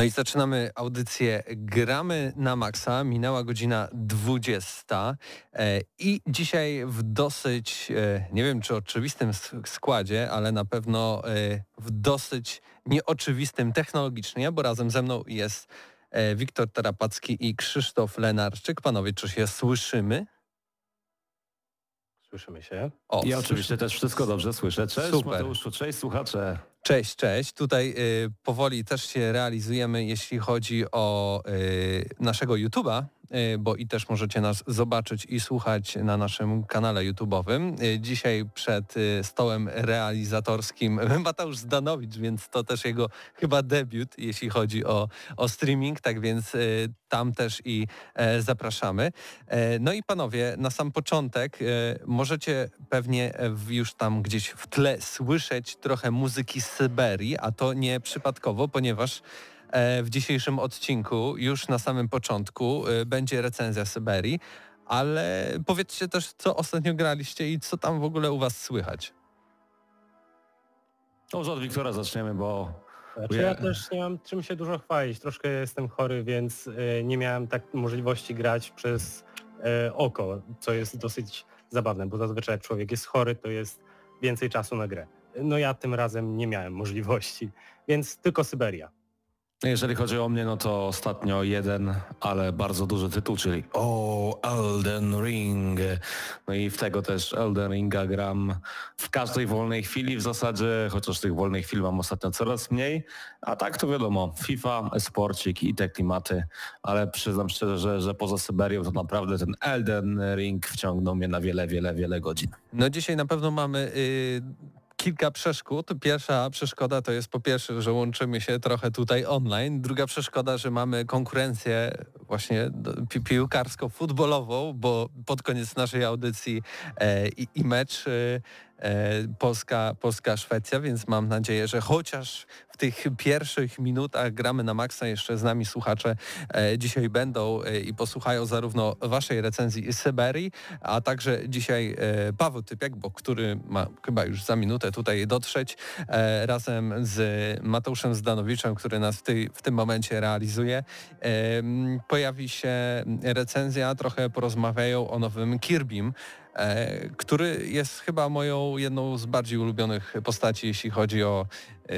No i zaczynamy audycję Gramy na Maxa. Minęła godzina 20 e, i dzisiaj w dosyć, e, nie wiem czy oczywistym składzie, ale na pewno e, w dosyć nieoczywistym technologicznie, bo razem ze mną jest Wiktor Tarapacki i Krzysztof Lenarczyk. Panowie, czy się słyszymy? Słyszymy się. O, ja oczywiście też wszystko dobrze słyszę. Cześć Super. Mateuszu, cześć słuchacze. Cześć, cześć. Tutaj y, powoli też się realizujemy, jeśli chodzi o y, naszego YouTube'a. Y, bo i też możecie nas zobaczyć i słuchać na naszym kanale YouTube'owym. Y, dzisiaj przed y, stołem realizatorskim Mateusz Zdanowicz, więc to też jego chyba debiut, jeśli chodzi o, o streaming, tak więc tam też i e, zapraszamy. E, no i panowie, na sam początek możecie pewnie już tam gdzieś w tle słyszeć trochę muzyki z Syberii, a to nie przypadkowo, ponieważ w dzisiejszym odcinku, już na samym początku, e, będzie recenzja Syberii, ale powiedzcie też, co ostatnio graliście i co tam w ogóle u Was słychać. Może od Wiktora zaczniemy, bo... Znaczy ja też nie mam czym się dużo chwalić. Troszkę jestem chory, więc e, nie miałem tak możliwości grać przez oko, co jest dosyć zabawne, bo zazwyczaj jak człowiek jest chory, to jest więcej czasu na grę. No ja tym razem nie miałem możliwości, więc tylko Syberia. Jeżeli chodzi o mnie, no to ostatnio jeden, ale bardzo duży tytuł, czyli o Elden Ring. No i w tego też Elden Ringa gram w każdej wolnej chwili w zasadzie, chociaż tych wolnych chwil mam ostatnio coraz mniej. A tak to wiadomo, FIFA, sporcik i te klimaty, ale przyznam szczerze, że, że poza Syberią to naprawdę ten Elden Ring wciągnął mnie na wiele, wiele, wiele godzin. No dzisiaj na pewno mamy... Yy kilka przeszkód. Pierwsza przeszkoda to jest po pierwsze, że łączymy się trochę tutaj online. Druga przeszkoda, że mamy konkurencję właśnie pi piłkarsko-futbolową, bo pod koniec naszej audycji e, i, i, mecz e, E, Polska, Polska-Szwecja, więc mam nadzieję, że chociaż w tych pierwszych minutach gramy na maksa jeszcze z nami słuchacze e, dzisiaj będą e, i posłuchają zarówno waszej recenzji Syberii, a także dzisiaj Paweł Typiak, bo który ma chyba już za minutę tutaj dotrzeć, razem z Mateuszem Zdanowiczem, który nas w, tej, w tym momencie realizuje. Pojawi się recenzja, trochę porozmawiają o nowym Kirbym, E, który jest chyba moją jedną z bardziej ulubionych postaci, jeśli chodzi o e,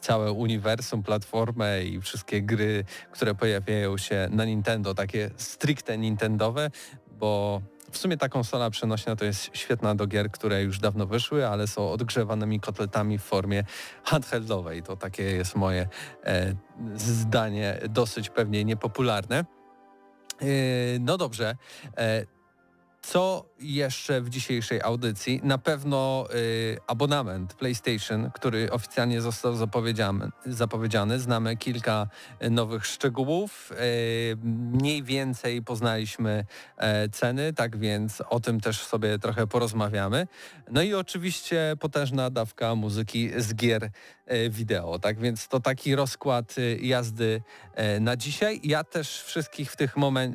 całe uniwersum, platformę i wszystkie gry, które pojawiają się na Nintendo, takie stricte Nintendowe, bo w sumie ta konsola przenośna to jest świetna do gier, które już dawno wyszły, ale są odgrzewanymi kotletami w formie handheldowej. To takie jest moje e, zdanie, dosyć pewnie niepopularne. E, no dobrze, e, co jeszcze w dzisiejszej audycji? Na pewno y, abonament PlayStation, który oficjalnie został zapowiedziany. zapowiedziany. Znamy kilka nowych szczegółów. Y, mniej więcej poznaliśmy y, ceny, tak więc o tym też sobie trochę porozmawiamy. No i oczywiście potężna dawka muzyki z gier E, wideo. Tak więc to taki rozkład e, jazdy e, na dzisiaj. Ja też wszystkich w,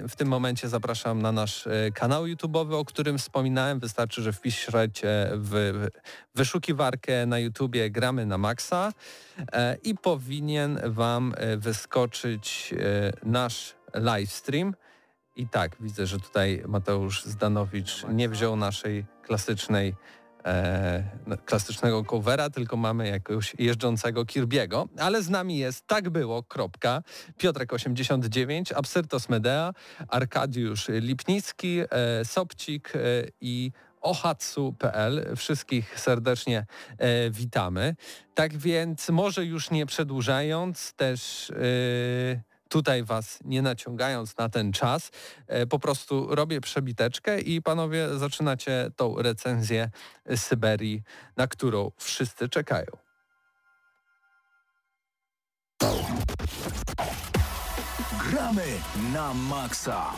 w tym momencie zapraszam na nasz kanał YouTube'owy, o którym wspominałem. Wystarczy, że wpiszecie w wyszukiwarkę na YouTubie Gramy na Maxa i powinien Wam wyskoczyć nasz livestream. I tak, widzę, że tutaj Mateusz Zdanowicz nie wziął naszej klasycznej e, no, klasycznego covera, tylko mamy jakiegoś jeżdżącego Kirby'ego, ale z nami jest Tak Było, kropka, Piotrek89, Absyrtos Medea, Arkadiusz Lipnicki, e, Sobcik e, i ohatsu.pl. Wszystkich serdecznie e, witamy. Tak więc może już nie przedłużając, też e, tutaj Was nie naciągając na ten czas, e, po prostu robię przebiteczkę i panowie zaczynacie tą recenzję Syberii, na którą wszyscy czekają. Gramy na maksa.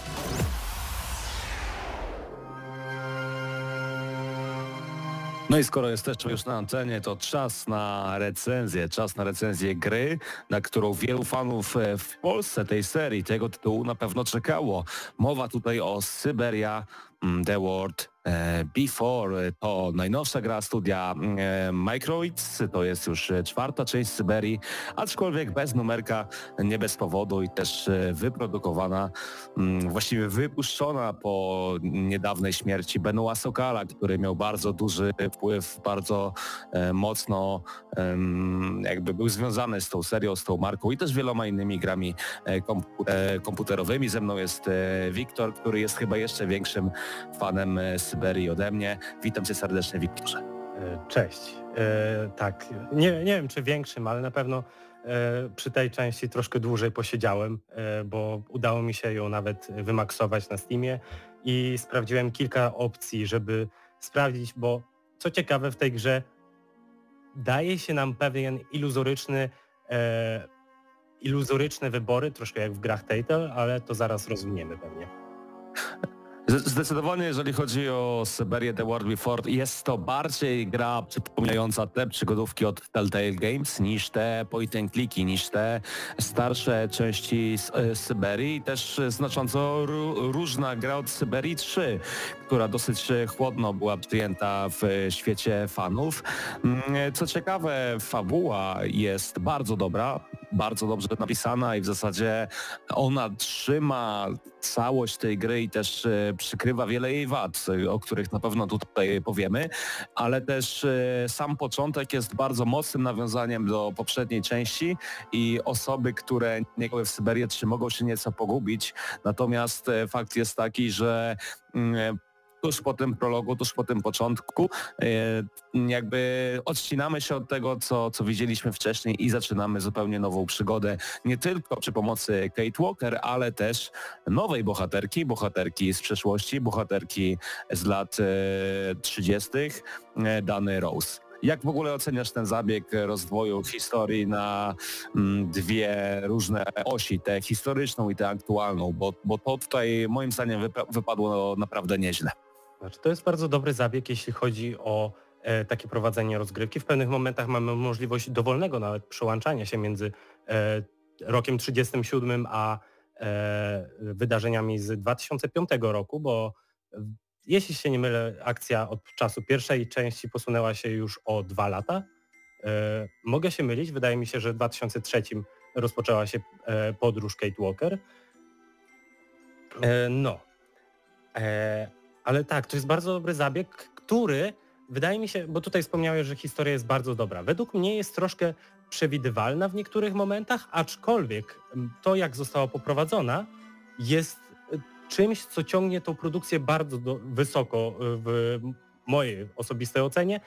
No i skoro jesteśmy już na antenie, to czas na recenzję, czas na recenzję gry, na którą wielu fanów e, w Polsce tej serii, tego tytułu na pewno czekało. Mowa tutaj o Syberia mm, The World Before to najnowsza gra studia e, Microids, to jest już czwarta część Syberii, aczkolwiek bez numerka, nie bez powodu i też e, wyprodukowana, mm, właściwie wypuszczona po niedawnej śmierci Benoit Sokala, który miał bardzo duży wpływ, bardzo mocno jakby był związany z tą serią, z tą marką i też wieloma innymi grami komputerowymi. Ze mną jest Wiktor, który jest chyba jeszcze większym fanem Syberii ode mnie. Witam cię serdecznie, Wiktorze. E, cześć. E, tak, nie, nie wiem czy większym, ale na pewno e, przy tej części troszkę dłużej posiedziałem, e, bo udało mi się ją nawet wymaksować na Steamie i sprawdziłem kilka opcji, żeby sprawdzić, bo co ciekawe w tej grze daje się nam pewien iluzoryczny iluzoryczne wybory, troszkę jak w grach Telltale, ale to zaraz rozwiniemy pewnie. Zdecydowanie, jeżeli chodzi o Syberię The World Before, jest to bardziej gra przypominająca te przygodówki od Telltale Games niż te point and clicky, niż te starsze części e, Syberii. Też znacząco różna gra od Syberii 3, która dosyć chłodno była przyjęta w świecie fanów. Mm, co ciekawe, fabuła jest bardzo dobra, bardzo dobrze napisana i w zasadzie ona trzyma całość tej gry i też e, przykrywa wiele jej wad, o których na pewno tutaj powiemy, ale też e, sam początek jest bardzo mocnym nawiązaniem do poprzedniej części i osoby, które nie były w Syberię 3 mogą się nieco pogubić, natomiast e, fakt jest taki, że mm, tuż po tym prologu, tuż po tym początku, e, jakby odcinamy się od tego, co, co widzieliśmy wcześniej i zaczynamy zupełnie nową przygodę, nie tylko przy pomocy Kate Walker, ale też nowej bohaterki, bohaterki z przeszłości, bohaterki z lat 30., e, e, Dany Rose. Jak w ogóle oceniasz ten zabieg rozwoju historii na mm, dwie różne osi, tę historyczną i tę aktualną, bo, bo to tutaj moim zdaniem wypadło naprawdę nieźle. Znaczy, to jest bardzo dobry zabieg, jeśli chodzi o e, takie prowadzenie rozgrywki. W pewnych momentach mamy możliwość dowolnego nawet przełączania się między e, rokiem 37 a e, wydarzeniami z 2005 roku, bo jeśli się nie mylę, akcja od czasu pierwszej części posunęła się już o dwa lata. E, mogę się mylić, wydaje mi się, że w 2003 rozpoczęła się e, podróż Kate Walker. E, no. Ale tak, to jest bardzo dobry zabieg, który wydaje mi się, bo tutaj wspomniałeś, że historia jest bardzo dobra. Według mnie jest troszkę przewidywalna w niektórych momentach, aczkolwiek to, jak została poprowadzona, jest e, czymś, co ciągnie tą produkcję bardzo do, wysoko e, w mojej osobistej ocenie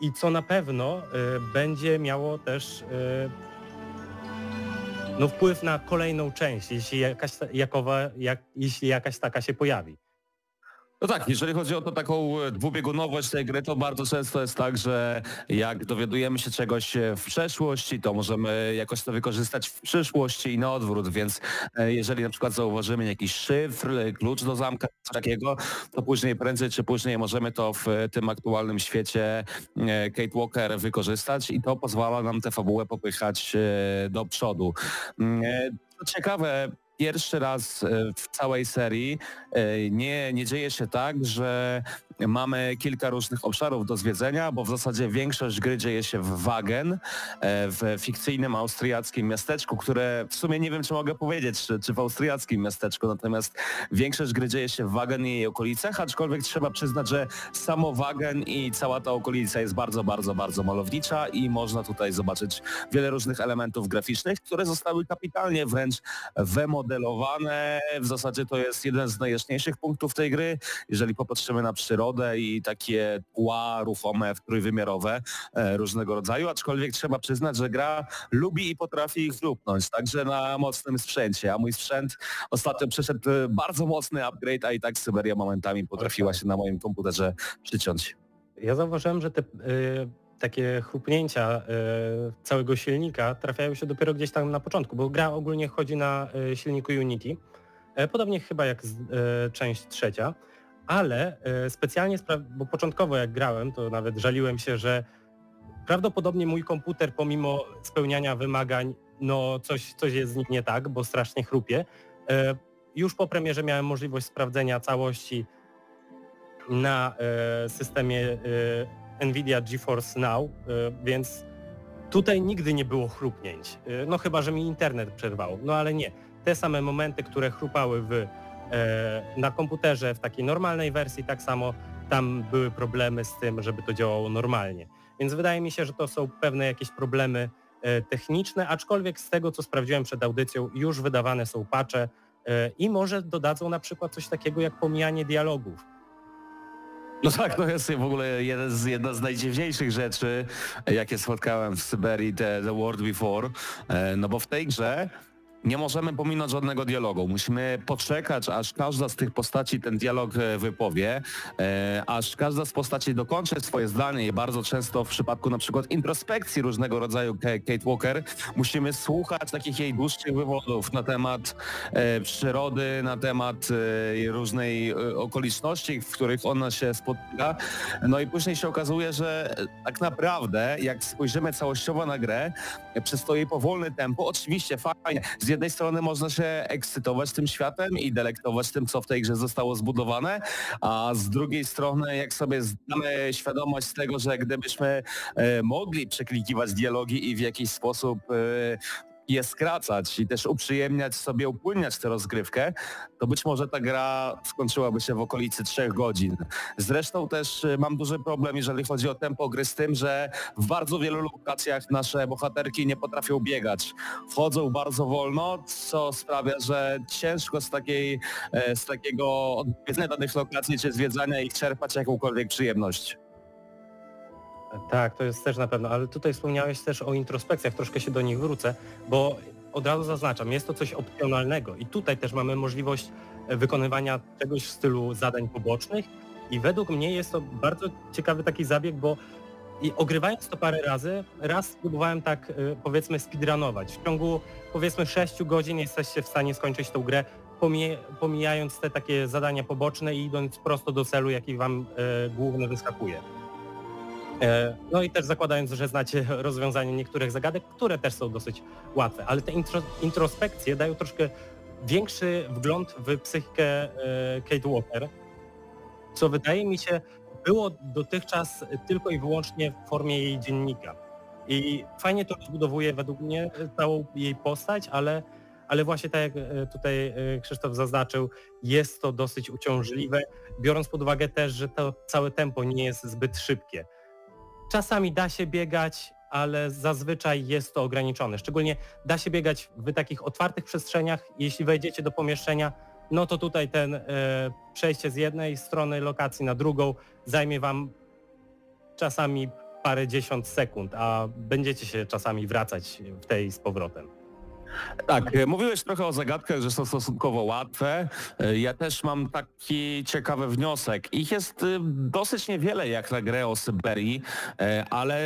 i co na pewno y, będzie miało też y, no, wpływ na kolejną część, jeśli jakaś, jakowa, jak, jeśli jakaś taka się pojawi. No tak, jeżeli chodzi o to taką e, dwubiegunowość tej gry, to bardzo często jest tak, że jak dowiadujemy się czegoś e, w przeszłości, to możemy jakoś to wykorzystać w przyszłości i na odwrót, więc e, jeżeli na przykład zauważymy jakiś szyfr, klucz do zamka, coś takiego, to później, prędzej czy później możemy to w tym aktualnym świecie Kate Walker wykorzystać i to pozwala nam tę fabułę popychać do przodu. Mm, co ciekawe, pierwszy raz e, w całej serii e, nie, nie dzieje się tak, że mamy kilka różnych obszarów do zwiedzenia, bo w zasadzie większość gry dzieje się w Wagen, e, w fikcyjnym austriackim miasteczku, które w sumie nie wiem, czy mogę powiedzieć, czy, czy w austriackim miasteczku, natomiast większość gry dzieje się w Wagen i jej okolicach, aczkolwiek trzeba przyznać, że samo Wagen i cała ta okolica jest bardzo, bardzo, bardzo malownicza i można tutaj zobaczyć wiele różnych elementów graficznych, które zostały kapitalnie wręcz wymodelowane. W zasadzie to jest jeden z najjaśniejszych punktów tej gry. Jeżeli popatrzymy na przyrodę i takie tła ruchome, trójwymiarowe e, różnego rodzaju, aczkolwiek trzeba przyznać, że gra lubi i potrafi ich zlupnąć, także na mocnym sprzęcie, a mój sprzęt ostatnio przeszedł e, bardzo mocny upgrade, a i tak Syberia momentami potrafiła się na moim komputerze przyciąć. Ja zauważyłem, że te y, takie chrupnięcia całego silnika trafiają się dopiero gdzieś tam na początku, bo gra ogólnie chodzi na silniku Unity, e, podobnie chyba jak z, część trzecia, ale y, specjalnie, bo początkowo jak grałem, to nawet żaliłem się, że prawdopodobnie mój komputer pomimo spełniania wymagań, no coś, coś jest z nim nie tak, bo strasznie chrupie. E, Już po premierze miałem możliwość sprawdzenia całości na e, systemie e, Nvidia GeForce Now, e, więc tutaj nigdy nie było chrupnięć. E, no chyba, że mi internet przerwał, no ale nie. Te same momenty, które chrupały w, e, na komputerze w takiej normalnej wersji, tak samo tam były problemy z tym, żeby to działało normalnie. Więc wydaje mi się, że to są pewne jakieś problemy e, techniczne, aczkolwiek z tego, co sprawdziłem przed audycją, już wydawane są patche e, i może dodadzą na przykład coś takiego jak pomijanie dialogów. No tak, to jest w ogóle z, jedna z najdziwniejszych rzeczy, jakie spotkałem w Syberii, The, the World Before, E, no bo w tej grze nie możemy pominąć żadnego dialogu. Musimy poczekać, aż każda z tych postaci ten dialog e, wypowie, e, aż każda z postaci dokończy swoje zdanie i bardzo często w przypadku na przykład introspekcji różnego rodzaju Ka- Kate Walker musimy słuchać takich jej dłuższych wywodów na temat e, przyrody, na temat e, różnej e, okoliczności, w których ona się spotyka. No i później się okazuje, że tak naprawdę jak spojrzymy całościowo na grę, e, przez to jej powolne tempo, oczywiście fajnie, z jednej strony można się ekscytować tym światem i delektować tym, co w tej grze zostało zbudowane, a z drugiej strony jak sobie zdamy świadomość z tego, że gdybyśmy e, mogli przeklikiwać dialogi i w jakiś sposób e, je skracać i też uprzyjemniać sobie, upłynniać tę rozgrywkę, to być może ta gra skończyłaby się w okolicy 3 godzin. Zresztą też y, mam duży problem, jeżeli chodzi o tempo gry z tym, że w bardzo wielu lokacjach nasze bohaterki nie potrafią biegać. Wchodzą bardzo wolno, co sprawia, że ciężko z takiej, e, z takiego odwiedzenia danych lokacji czy zwiedzania ich czerpać jakąkolwiek przyjemność. Tak, to jest też na pewno, ale tutaj wspomniałeś też o introspekcjach, troszkę się do nich wrócę, bo od razu zaznaczam, jest to coś opcjonalnego i tutaj też mamy możliwość e, wykonywania czegoś w stylu zadań pobocznych i według mnie jest to bardzo ciekawy taki zabieg, bo i ogrywając to parę razy, raz spróbowałem tak e, powiedzmy speedrunować. W ciągu powiedzmy 6 godzin jesteście w stanie skończyć tą grę, pomij- pomijając te takie zadania poboczne i idąc prosto do celu, jaki wam e, główny wyskakuje. E, No i też zakładając, że znacie rozwiązanie niektórych zagadek, które też są dosyć łatwe, ale te intro, introspekcje dają troszkę większy wgląd w psychikę e, Kate Walker, co wydaje mi się było dotychczas tylko i wyłącznie w formie jej dziennika. I fajnie to rozbudowuje według mnie całą jej postać, ale, ale właśnie tak jak e, tutaj Krzysztof zaznaczył, jest to dosyć uciążliwe, biorąc pod uwagę też, że to całe tempo nie jest zbyt szybkie. Czasami da się biegać, ale zazwyczaj jest to ograniczone. Szczególnie da się biegać w takich otwartych przestrzeniach. Jeśli wejdziecie do pomieszczenia, no to tutaj ten e, przejście z jednej strony lokacji na drugą zajmie wam czasami parę dziesiąt sekund, a będziecie się czasami wracać w tej z powrotem. Tak, e, mówiłeś trochę o zagadkach, że są stosunkowo łatwe. E, Ja też mam taki ciekawy wniosek. Ich jest e, dosyć niewiele jak na grę o Syberii, e, ale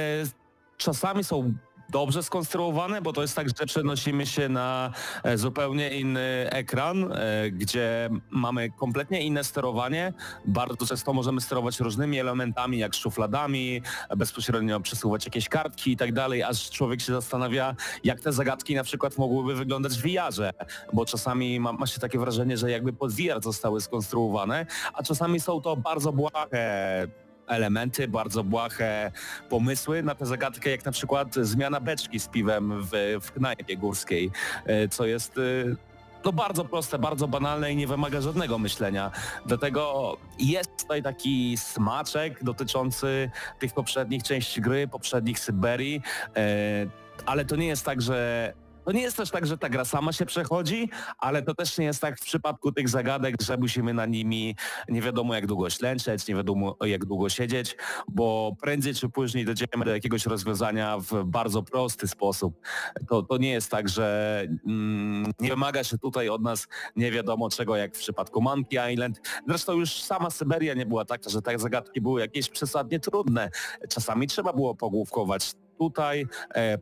czasami są dobrze skonstruowane, bo to jest tak, że przenosimy się na e, zupełnie inny ekran, e, gdzie mamy kompletnie inne sterowanie. Bardzo często możemy sterować różnymi elementami, jak szufladami, bezpośrednio przesuwać jakieś kartki i tak dalej, aż człowiek się zastanawia, jak te zagadki na przykład mogłyby wyglądać w VR-ze, bo czasami ma, ma się takie wrażenie, że jakby pod VR zostały skonstruowane, a czasami są to bardzo błahe elementy, bardzo błahe pomysły na tę zagadkę, jak na przykład zmiana beczki z piwem w, w knajpie górskiej, e, co jest e, no bardzo proste, bardzo banalne i nie wymaga żadnego myślenia. Dlatego jest tutaj taki smaczek dotyczący tych poprzednich części gry, poprzednich Syberii, e, ale to nie jest tak, że to nie jest też tak, że ta gra sama się przechodzi, ale to też nie jest tak w przypadku tych zagadek, że musimy na nimi nie wiadomo jak długo ślęczeć, nie wiadomo jak długo siedzieć, bo prędzej czy później dojdziemy do jakiegoś rozwiązania w bardzo prosty sposób. To, to nie jest tak, że mm, nie wymaga się tutaj od nas nie wiadomo czego, jak w przypadku Monkey Island. Zresztą już sama Syberia nie była taka, że te zagadki były jakieś przesadnie trudne. Czasami trzeba było pogłówkować tutaj e,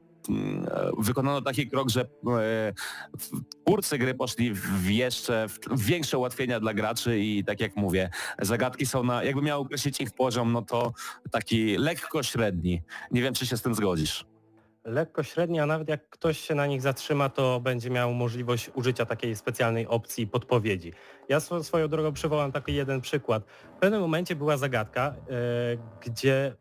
wykonano taki krok, że e, twórcy gry poszli w jeszcze większe ułatwienia dla graczy i tak jak mówię, zagadki są na, jakby miał określić ich poziom, no to taki lekko średni. Nie wiem, czy się z tym zgodzisz. Lekko średni, a nawet jak ktoś się na nich zatrzyma, to będzie miał możliwość użycia takiej specjalnej opcji podpowiedzi. Ja swoją drogą przywołam taki jeden przykład. W pewnym momencie była zagadka, yy, gdzie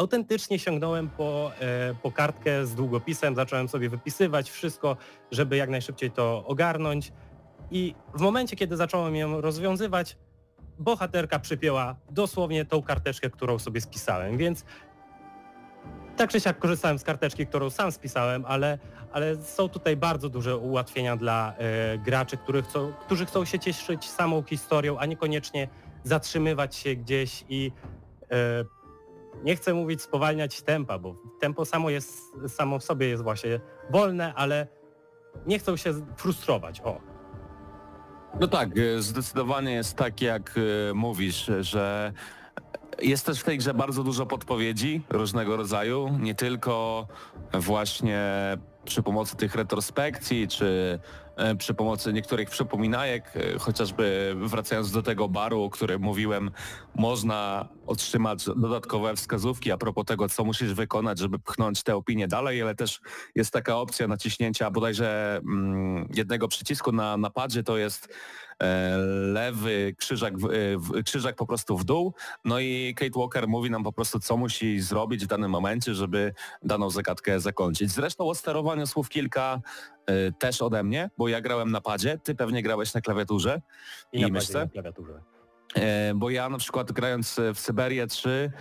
autentycznie sięgnąłem po, e, po kartkę z długopisem, zacząłem sobie wypisywać wszystko, żeby jak najszybciej to ogarnąć. I w momencie, kiedy zacząłem ją rozwiązywać, bohaterka przypięła dosłownie tą karteczkę, którą sobie spisałem, więc tak czy siak korzystałem z karteczki, którą sam spisałem, ale, ale są tutaj bardzo duże ułatwienia dla e, graczy, którzy chcą, którzy chcą się cieszyć samą historią, a niekoniecznie zatrzymywać się gdzieś i e, nie chcę mówić spowalniać tempa, bo tempo samo jest, samo w sobie jest właśnie wolne, ale nie chcą się frustrować. O. No tak, e, zdecydowanie jest tak, jak e, mówisz, że jest też w tej grze bardzo dużo podpowiedzi różnego rodzaju, nie tylko właśnie przy pomocy tych retrospekcji, czy przy pomocy niektórych przypominajek, e, chociażby wracając do tego baru, o którym mówiłem, można otrzymać dodatkowe wskazówki a propos tego, co musisz wykonać, żeby pchnąć tę opinię dalej, ale też jest taka opcja naciśnięcia bodajże mm, jednego przycisku na napadzie, to jest e, lewy krzyżak, krzyżak po prostu w dół. No i Kate Walker mówi nam po prostu, co musi zrobić w danym momencie, żeby daną zagadkę zakończyć. Zresztą o sterowaniu słów kilka E, też ode mnie, bo ja grałem na padzie, ty pewnie grałeś na klawiaturze i, i na myszce. Na klawiaturze. E, bo ja na przykład grając w Syberię 3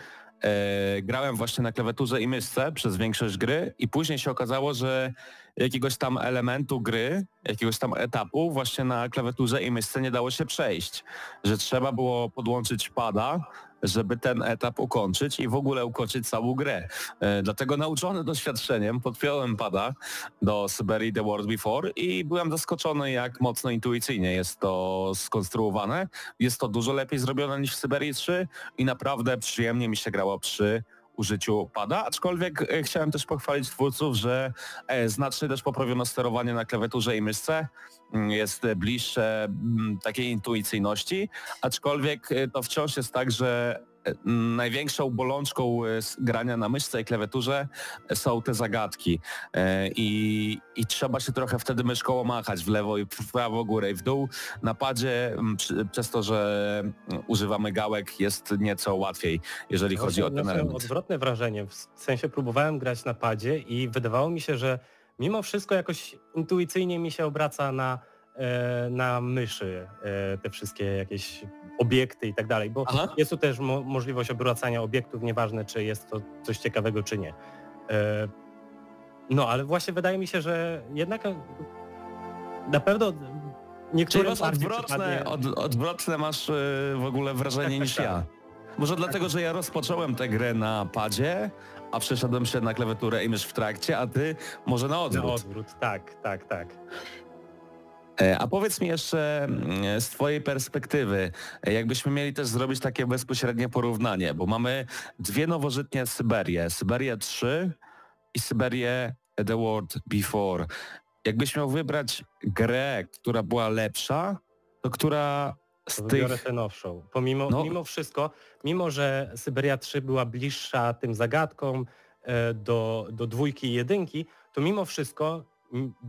e, grałem właśnie na klawiaturze i myszce przez większość gry i później się okazało, że jakiegoś tam elementu gry, jakiegoś tam etapu właśnie na klawiaturze i myszce nie dało się przejść, że trzeba było podłączyć pada, żeby ten etap ukończyć i w ogóle ukończyć całą grę. E, dlatego nauczony doświadczeniem podpiąłem pada do Syberii The World Before i byłem zaskoczony jak mocno intuicyjnie jest to skonstruowane. Jest to dużo lepiej zrobione niż w Syberii 3 i naprawdę przyjemnie mi się grało przy użyciu pada, aczkolwiek e, chciałem też pochwalić twórców, że e, znacznie też poprawiono sterowanie na klawiaturze i myszce, mm, jest bliższe mm, takiej intuicyjności, aczkolwiek e, to wciąż jest tak, że największą bolączką e, grania na myszce i klawiaturze są te zagadki e, i, i trzeba się trochę wtedy myszką machać w lewo i w prawo, górę i w dół. Na padzie przez to, że używamy gałek jest nieco łatwiej, jeżeli chodzi o ten element. odwrotne wrażenie, w sensie próbowałem grać na padzie i wydawało mi się, że mimo wszystko jakoś intuicyjnie mi się obraca na E, na myszy e, te wszystkie jakieś obiekty i tak dalej, bo Aha. jest tu też mo możliwość obracania obiektów, nieważne czy jest to coś ciekawego czy nie. E, no ale właśnie wydaje mi się, że jednak na pewno niektórym Czyli odwrotne, od, odwrotne masz w ogóle wrażenie tak, niż tak, ja. Tak. Może dlatego, że ja rozpocząłem tę grę na padzie, a przeszedłem się na klawiaturę i mysz w trakcie, a ty może na odwrót. Na odwrót, tak, tak, tak. E, a powiedz mi jeszcze mm, z Twojej perspektywy, e, jakbyśmy mieli też zrobić takie bezpośrednie porównanie, bo mamy dwie nowożytnie Syberie. Syberia 3 i Syberię The World Before. Jakbyś miał wybrać grę, która była lepsza, to która z wybiorę tych... tę nowszą. Pomimo, No. mimo wszystko, mimo że Syberia 3 była bliższa tym zagadkom e, do, do dwójki i jedynki, to mimo wszystko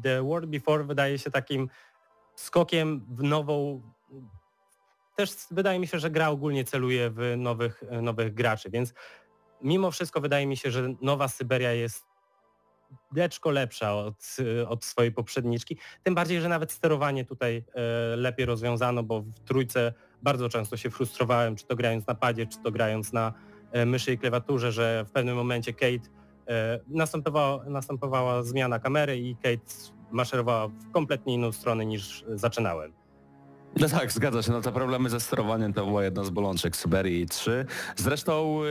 The World Before wydaje się takim skokiem w nową... Też wydaje mi się, że gra ogólnie celuje w nowych, nowych graczy, więc mimo wszystko wydaje mi się, że nowa Syberia jest deczko lepsza od, od swojej poprzedniczki. Tym bardziej, że nawet sterowanie tutaj e, lepiej rozwiązano, bo w trójce bardzo często się frustrowałem, czy to grając na padzie, czy to grając na e, myszy i klawiaturze, że w pewnym momencie Kate e, następowała, następowała zmiana kamery i Kate maszerowała w kompletnie inną stronę niż zaczynałem. No tak, zgadza się. No te problemy ze sterowaniem to była jedna z bolączek Syberii 3. Zresztą, y,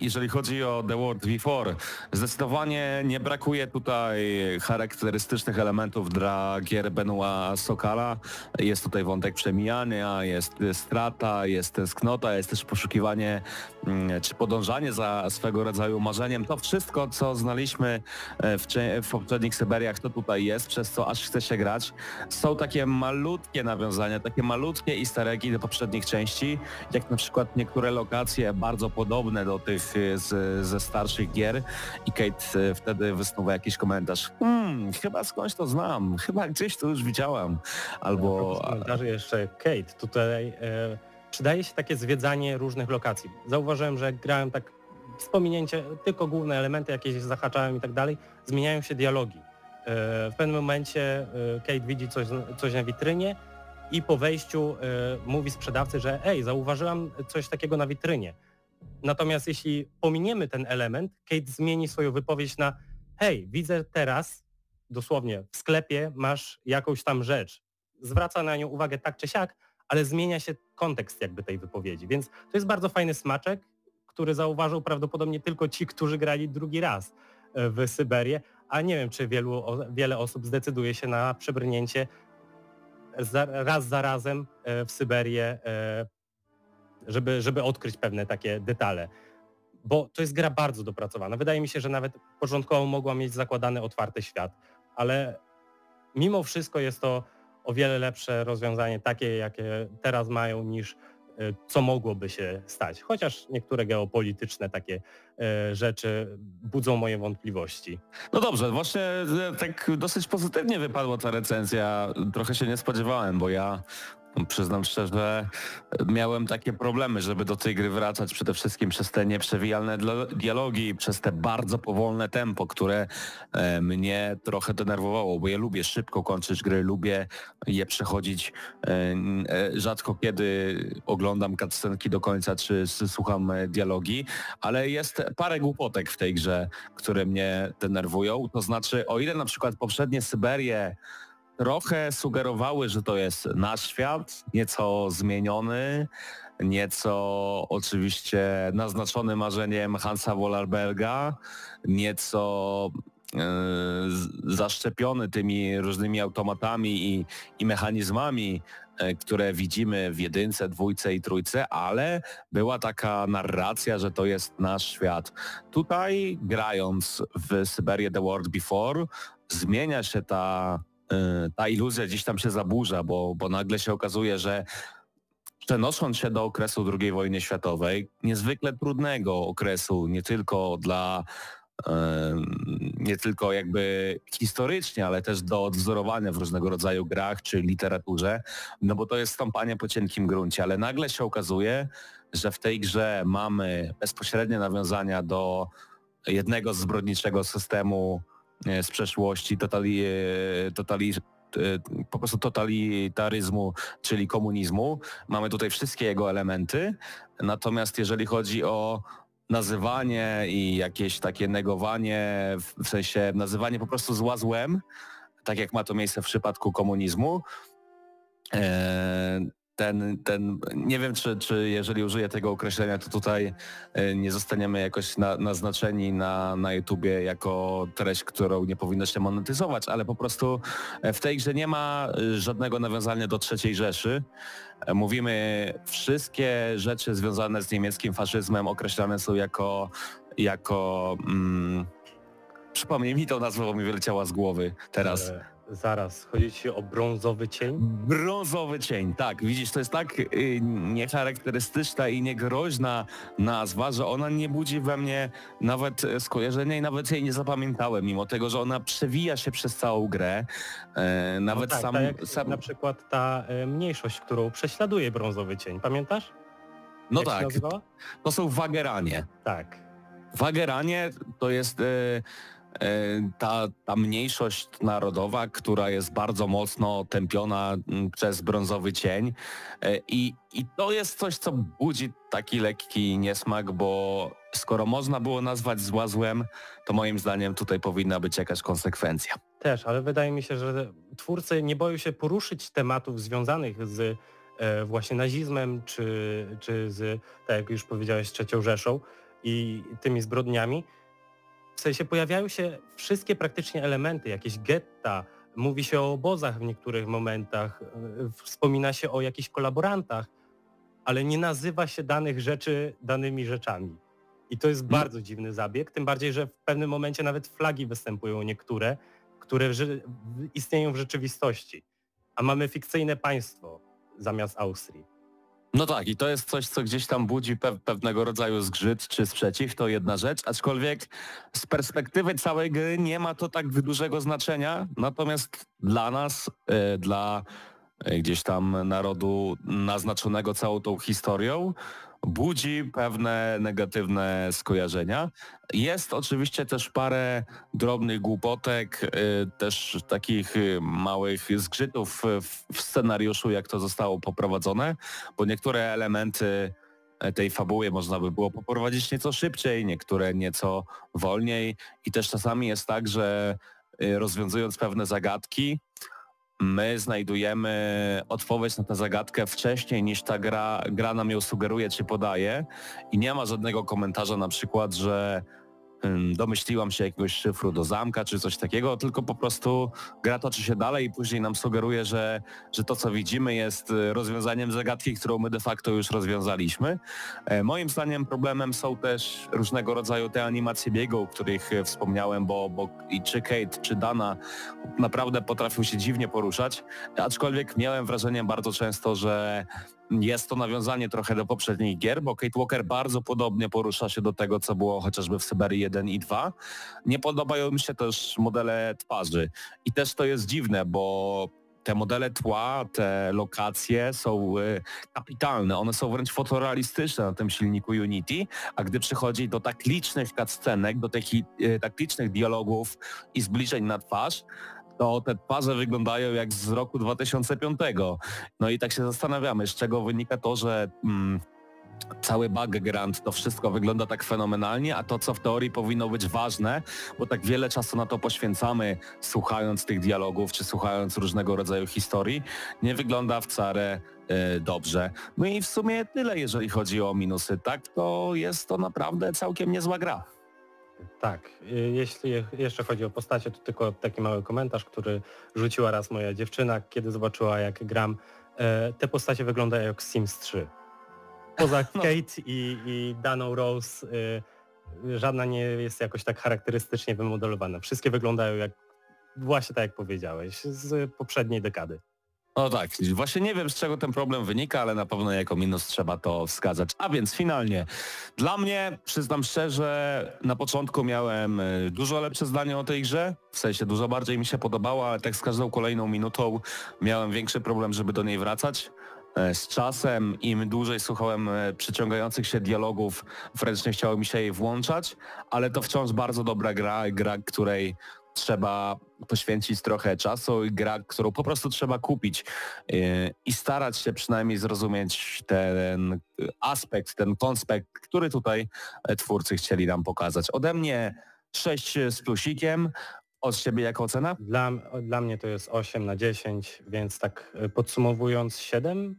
jeżeli chodzi o The World V4, zdecydowanie nie brakuje tutaj charakterystycznych elementów dla gier Benoit Sokala. Jest tutaj wątek przemijania, jest strata, jest tęsknota, jest też poszukiwanie mm, czy podążanie za swego rodzaju marzeniem. To wszystko, co znaliśmy e, w, w poprzednich Syberiach, to tutaj jest, przez co aż chce się grać. Są takie malutkie nawiązania, takie malutkie easter eggi do poprzednich części, jak na przykład niektóre lokacje bardzo podobne do tych y, z, ze starszych gier i Kate y, wtedy wysnuwa jakiś komentarz. Hmm, chyba skądś to znam, chyba gdzieś to już widziałem. Albo... W komentarzu jeszcze Kate. Tutaj e, przydaje się takie zwiedzanie różnych lokacji. Zauważyłem, że grałem tak z pominięcie, tylko główne elementy jakieś zahaczałem i tak dalej, zmieniają się dialogi. E, w pewnym momencie e, Kate widzi coś, coś na witrynie i po wejściu e, mówi sprzedawcy, że ej, zauważyłam coś takiego na witrynie. Natomiast jeśli pominiemy ten element, Kate zmieni swoją wypowiedź na hej, widzę teraz, dosłownie w sklepie masz jakąś tam rzecz. Zwraca na nią uwagę tak czy siak, ale zmienia się kontekst jakby tej wypowiedzi. Więc to jest bardzo fajny smaczek, który zauważył prawdopodobnie tylko ci, którzy grali drugi raz e, w Syberię, a nie wiem, czy wielu, wiele osób zdecyduje się na przebrnięcie raz za razem e, w Syberię, e, żeby, żeby odkryć pewne takie detale. Bo to jest gra bardzo dopracowana. Wydaje mi się, że nawet początkowo mogła mieć zakładany otwarty świat, ale mimo wszystko jest to o wiele lepsze rozwiązanie, takie jakie teraz mają, niż co mogłoby się stać. Chociaż niektóre geopolityczne takie e, rzeczy budzą moje wątpliwości. No dobrze, właśnie e, tak dosyć pozytywnie wypadła ta recenzja. Trochę się nie spodziewałem, bo ja przyznam szczerze, miałem takie problemy, żeby do tej gry wracać przede wszystkim przez te nieprzewijalne dialogi, przez te bardzo powolne tempo, które e, mnie trochę denerwowało, bo ja lubię szybko kończyć gry, lubię je przechodzić. e, e, Rzadko kiedy oglądam cutscenki do końca, czy słucham dialogi, ale jest parę głupotek w tej grze, które mnie denerwują. To znaczy, o ile na przykład poprzednie Syberie trochę sugerowały, że to jest nasz świat, nieco zmieniony, nieco oczywiście naznaczony marzeniem Hansa Wollerberga, nieco e, zaszczepiony tymi różnymi automatami i, i mechanizmami, e, które widzimy w jedynce, dwójce i trójce, ale była taka narracja, że to jest nasz świat. Tutaj grając w Syberię The World Before zmienia się ta, ta iluzja gdzieś tam się zaburza, bo, bo nagle się okazuje, że przenosząc się do okresu II wojny światowej, niezwykle trudnego okresu, nie tylko dla em, nie tylko jakby historycznie, ale też do odwzorowania w różnego rodzaju grach czy literaturze, no bo to jest stąpanie po cienkim gruncie, ale nagle się okazuje, że w tej grze mamy bezpośrednie nawiązania do jednego z zbrodniczego systemu e, z przeszłości, totali, e, totali, e, po prostu totalitaryzmu, czyli komunizmu. Mamy tutaj wszystkie jego elementy, natomiast jeżeli chodzi o nazywanie i jakieś takie negowanie, w sensie nazywanie po prostu zła złem, tak jak ma to miejsce w przypadku komunizmu, e, ten, ten, nie wiem, czy, czy jeżeli użyję tego określenia, to tutaj e, nie zostaniemy jakoś na, naznaczeni na, na YouTubie jako treść, którą nie powinno się monetyzować, ale po prostu e, w tej grze nie ma e, żadnego nawiązania do III Rzeszy. Mówimy, wszystkie rzeczy związane z niemieckim faszyzmem określane są jako, jako mm, przypomnij mi tą nazwę, bo mi wyleciała z głowy teraz. Zaraz, chodzi ci o brązowy cień? Brązowy cień, tak. Widzisz, to jest tak y, niecharakterystyczna i niegroźna nazwa, że ona nie budzi we mnie nawet e, skojarzenia i nawet jej nie zapamiętałem, mimo tego, że ona przewija się przez całą grę. E, nawet no tak, sam, tak sam... na przykład ta e, mniejszość, którą prześladuje brązowy cień. Pamiętasz? No Jak tak, to są wageranie. Tak. Wageranie to jest ta, ta mniejszość narodowa, która jest bardzo mocno tępiona m, przez brązowy cień E, i, i to jest coś, co budzi taki lekki niesmak, bo skoro można było nazwać zła złem, to moim zdaniem tutaj powinna być jakaś konsekwencja. Też, ale wydaje mi się, że twórcy nie boją się poruszyć tematów związanych z e, właśnie nazizmem, czy, czy z, tak jak już powiedziałeś, trzecią Rzeszą i tymi zbrodniami. W sensie pojawiają się wszystkie praktycznie elementy, jakieś getta, mówi się o obozach w niektórych momentach, e, wspomina się o jakichś kolaborantach, ale nie nazywa się danych rzeczy danymi rzeczami. I to jest No. bardzo dziwny zabieg, tym bardziej, że w pewnym momencie nawet flagi występują niektóre, które istnieją w rzeczywistości. A mamy fikcyjne państwo zamiast Austrii. No tak, i to jest coś, co gdzieś tam budzi pe pewnego rodzaju zgrzyt czy sprzeciw, to jedna rzecz, aczkolwiek z perspektywy całej gry nie ma to tak dużego znaczenia, natomiast dla nas, e, dla e, gdzieś tam narodu naznaczonego całą tą historią, budzi pewne negatywne skojarzenia. Jest oczywiście też parę drobnych głupotek, y, też takich y, małych zgrzytów w- scenariuszu, jak to zostało poprowadzone, bo niektóre elementy e, tej fabuły można by było poprowadzić nieco szybciej, niektóre nieco wolniej i też czasami jest tak, że y, rozwiązując pewne zagadki, my znajdujemy odpowiedź na tę zagadkę wcześniej niż ta gra, gra nam ją sugeruje czy podaje. I nie ma żadnego komentarza na przykład, że domyśliłam się jakiegoś szyfru do zamka czy coś takiego, tylko po prostu gra toczy się dalej i później nam sugeruje, że, że to co widzimy jest y, rozwiązaniem zagadki, którą my de facto już rozwiązaliśmy. E, Moim zdaniem problemem są też różnego rodzaju te animacje biegu, o których e, wspomniałem, bo, bo i czy Kate, czy Dana naprawdę potrafią się dziwnie poruszać, aczkolwiek miałem wrażenie bardzo często, że jest to nawiązanie trochę do poprzednich gier, bo Kate Walker bardzo podobnie porusza się do tego, co było chociażby w Syberii 1 i 2. Nie podobają mi się też modele twarzy i też to jest dziwne, bo te modele tła, te lokacje są y, kapitalne, one są wręcz fotorealistyczne na tym silniku Unity, a gdy przychodzi do tak licznych cutscenek, do takich y, tak licznych dialogów i zbliżeń na twarz, to te twarze wyglądają jak z roku 2005. No i tak się zastanawiamy, z czego wynika to, że mm, cały background, to wszystko wygląda tak fenomenalnie, a to, co w teorii powinno być ważne, bo tak wiele czasu na to poświęcamy, słuchając tych dialogów, czy słuchając różnego rodzaju historii, nie wygląda wcale e, dobrze. No i w sumie tyle, jeżeli chodzi o minusy. Tak, to jest to naprawdę całkiem niezła gra. Tak, jeśli je- jeszcze chodzi o postacie, to tylko taki mały komentarz, który rzuciła raz moja dziewczyna, kiedy zobaczyła jak gram. E, Te postacie wyglądają jak Sims 3. Poza No. Kate i, i Daną Rose y, żadna nie jest jakoś tak charakterystycznie wymodelowana. Wszystkie wyglądają jak właśnie tak jak powiedziałeś, z poprzedniej dekady. No tak, właśnie nie wiem z czego ten problem wynika, ale na pewno jako minus trzeba to wskazać. A więc finalnie, dla mnie, przyznam szczerze, na początku miałem y, dużo lepsze zdanie o tej grze, w sensie dużo bardziej mi się podobała, ale tak z każdą kolejną minutą miałem większy problem, żeby do niej wracać. E, Z czasem, im dłużej słuchałem e, przyciągających się dialogów, wręcz nie chciało mi się jej włączać, ale to wciąż bardzo dobra gra, gra, której trzeba poświęcić trochę czasu i gra, którą po prostu trzeba kupić yy, i starać się przynajmniej zrozumieć ten aspekt, ten konspekt, który tutaj e, twórcy chcieli nam pokazać. Ode mnie 6 z plusikiem, od siebie jaka ocena? Dla, dla mnie to jest 8 na 10, więc tak y, podsumowując 7?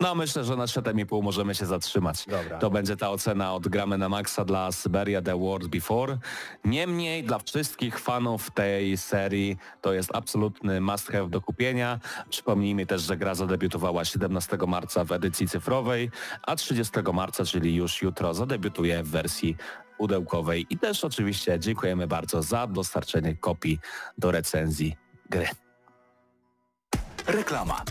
No myślę, że na 7,5 możemy się zatrzymać. Dobra. To będzie ta ocena od Gramy na Maxa dla Syberia The World Before. Niemniej dla wszystkich fanów tej serii to jest absolutny must have do kupienia. Przypomnijmy też, że gra zadebiutowała 17 marca w edycji cyfrowej, a 30 marca, czyli już jutro, zadebiutuje w wersji pudełkowej i też oczywiście dziękujemy bardzo za dostarczenie kopii do recenzji gry. Reklama.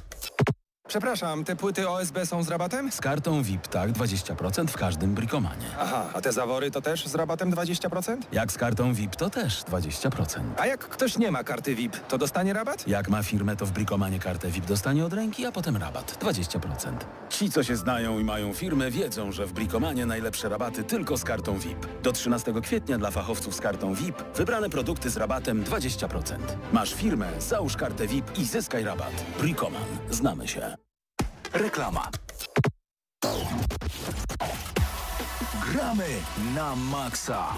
Przepraszam, te płyty OSB są z rabatem? Z kartą VIP tak 20% w każdym brikomanie. Aha, a te zawory to też z rabatem 20%? Jak z kartą VIP to też 20%. A jak ktoś nie ma karty VIP, to dostanie rabat? Jak ma firmę, to w brikomanie kartę VIP dostanie od ręki, a potem rabat 20%. Ci, co się znają i mają firmę, wiedzą, że w brikomanie najlepsze rabaty tylko z kartą VIP. Do 13 kwietnia dla fachowców z kartą VIP wybrane produkty z rabatem 20%. Masz firmę, załóż kartę VIP i zyskaj rabat. Brikoman. Znamy się. Reklama. Gramy na maksa.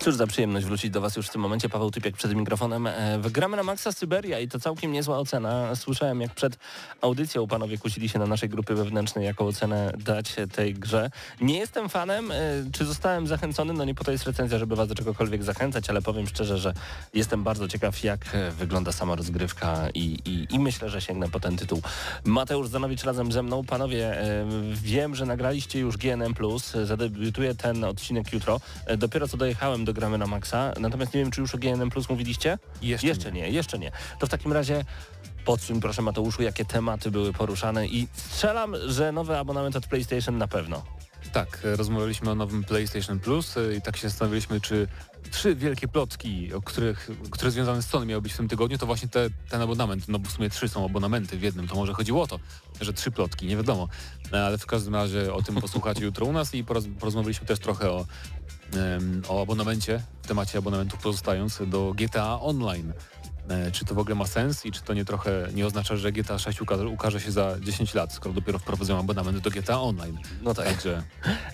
Cóż za przyjemność wrócić do Was już w tym momencie. Paweł Typiek przed mikrofonem. E, Gramy na Maxa Syberia i to całkiem niezła ocena. Słyszałem jak przed audycją panowie kłócili się na naszej grupie wewnętrznej, jaką ocenę dać tej grze. Nie jestem fanem. e, Czy zostałem zachęcony? No nie po to jest recenzja, żeby Was do czegokolwiek zachęcać, ale powiem szczerze, że jestem bardzo ciekaw, jak e, wygląda sama rozgrywka i, i, i myślę, że sięgnę po ten tytuł. Mateusz Zanowicz razem ze mną. Panowie, wiem, że nagraliście już GNM+, zadebiutuje ten odcinek jutro. Dopiero co dojechałem do Gramy na Maxa, natomiast nie wiem, czy już o GNM Plus mówiliście? Jeszcze jeszcze nie. jeszcze nie. To w takim razie podsuń proszę Mateuszu, jakie tematy były poruszane i strzelam, że nowy abonament od PlayStation na pewno. Tak, rozmawialiśmy o nowym PlayStation Plus e, i tak się zastanawialiśmy, czy trzy wielkie plotki, o których, które związane z Sony miały być w tym tygodniu, to właśnie te, ten abonament, no bo w sumie trzy są abonamenty w jednym, to może chodziło o to, że trzy plotki, nie wiadomo. E, Ale w każdym razie o tym posłuchacie jutro u nas i poroz, porozmawialiśmy też trochę o, o abonamencie, w temacie abonamentów pozostając do GTA Online. E, Czy to w ogóle ma sens i czy to nie trochę nie oznacza, że GTA 6 ukaże, ukaże się za 10 lat, skoro dopiero wprowadzą abonament do GTA Online. No tak. Także